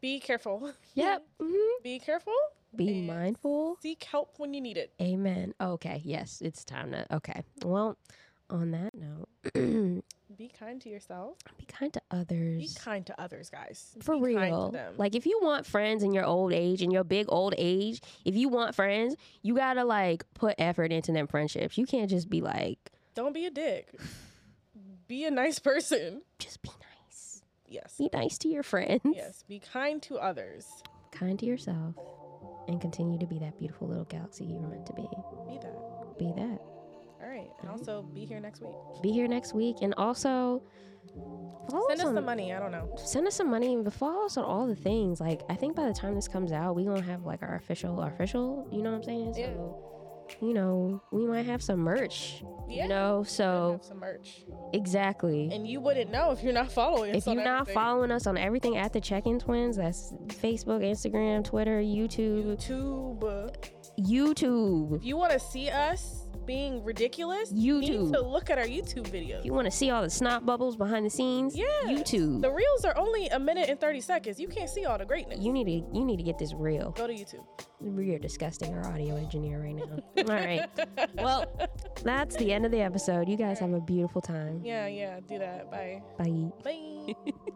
Be careful.
Yep. hmm
Be careful.
Be mindful.
Seek help when you need it.
Amen. Okay. Yes, it's time to. Okay. Well, on that note, be
kind to yourself.
Be kind to others.
Be kind to others, guys.
For
Be kind to
real.
them.
Like, if you want friends in your old age, in your big old age, if you want friends, you gotta like put effort into them friendships. You can't just be like,
don't be a dick. Be a nice person.
just be nice.
Yes.
Be nice to your friends.
Yes. Be kind to others.
Kind to yourself, and continue to be that beautiful little galaxy you were meant to be.
Be that.
Be that.
Right. And also be here next week.
Be here next week, and also follow
Send us
on-
some money. I don't know.
send us some money and follow us on all the things. Like I think by the time this comes out, we gonna have like our official, our official. You know what I'm saying?
Yeah.
You know, we might have some merch.
Yeah.
You know, so
have some merch.
exactly.
And you wouldn't know if you're not following us.
If you're not
everything.
following us on everything at the Check In Twins, that's Facebook, Instagram, Twitter, YouTube,
YouTube.
YouTube.
If you want to see us being ridiculous, you need
YouTube.
to look at our YouTube videos.
If you want to see all the snot bubbles behind the scenes,
Yeah.
YouTube.
The reels are only a minute and 30 seconds. You can't see all the greatness.
You need to you need to get this real.
Go to YouTube.
We are disgusting our audio engineer right now. all right. Well, that's the end of the episode. You guys have a beautiful time.
Yeah, yeah, do that. Bye.
Bye.
Bye.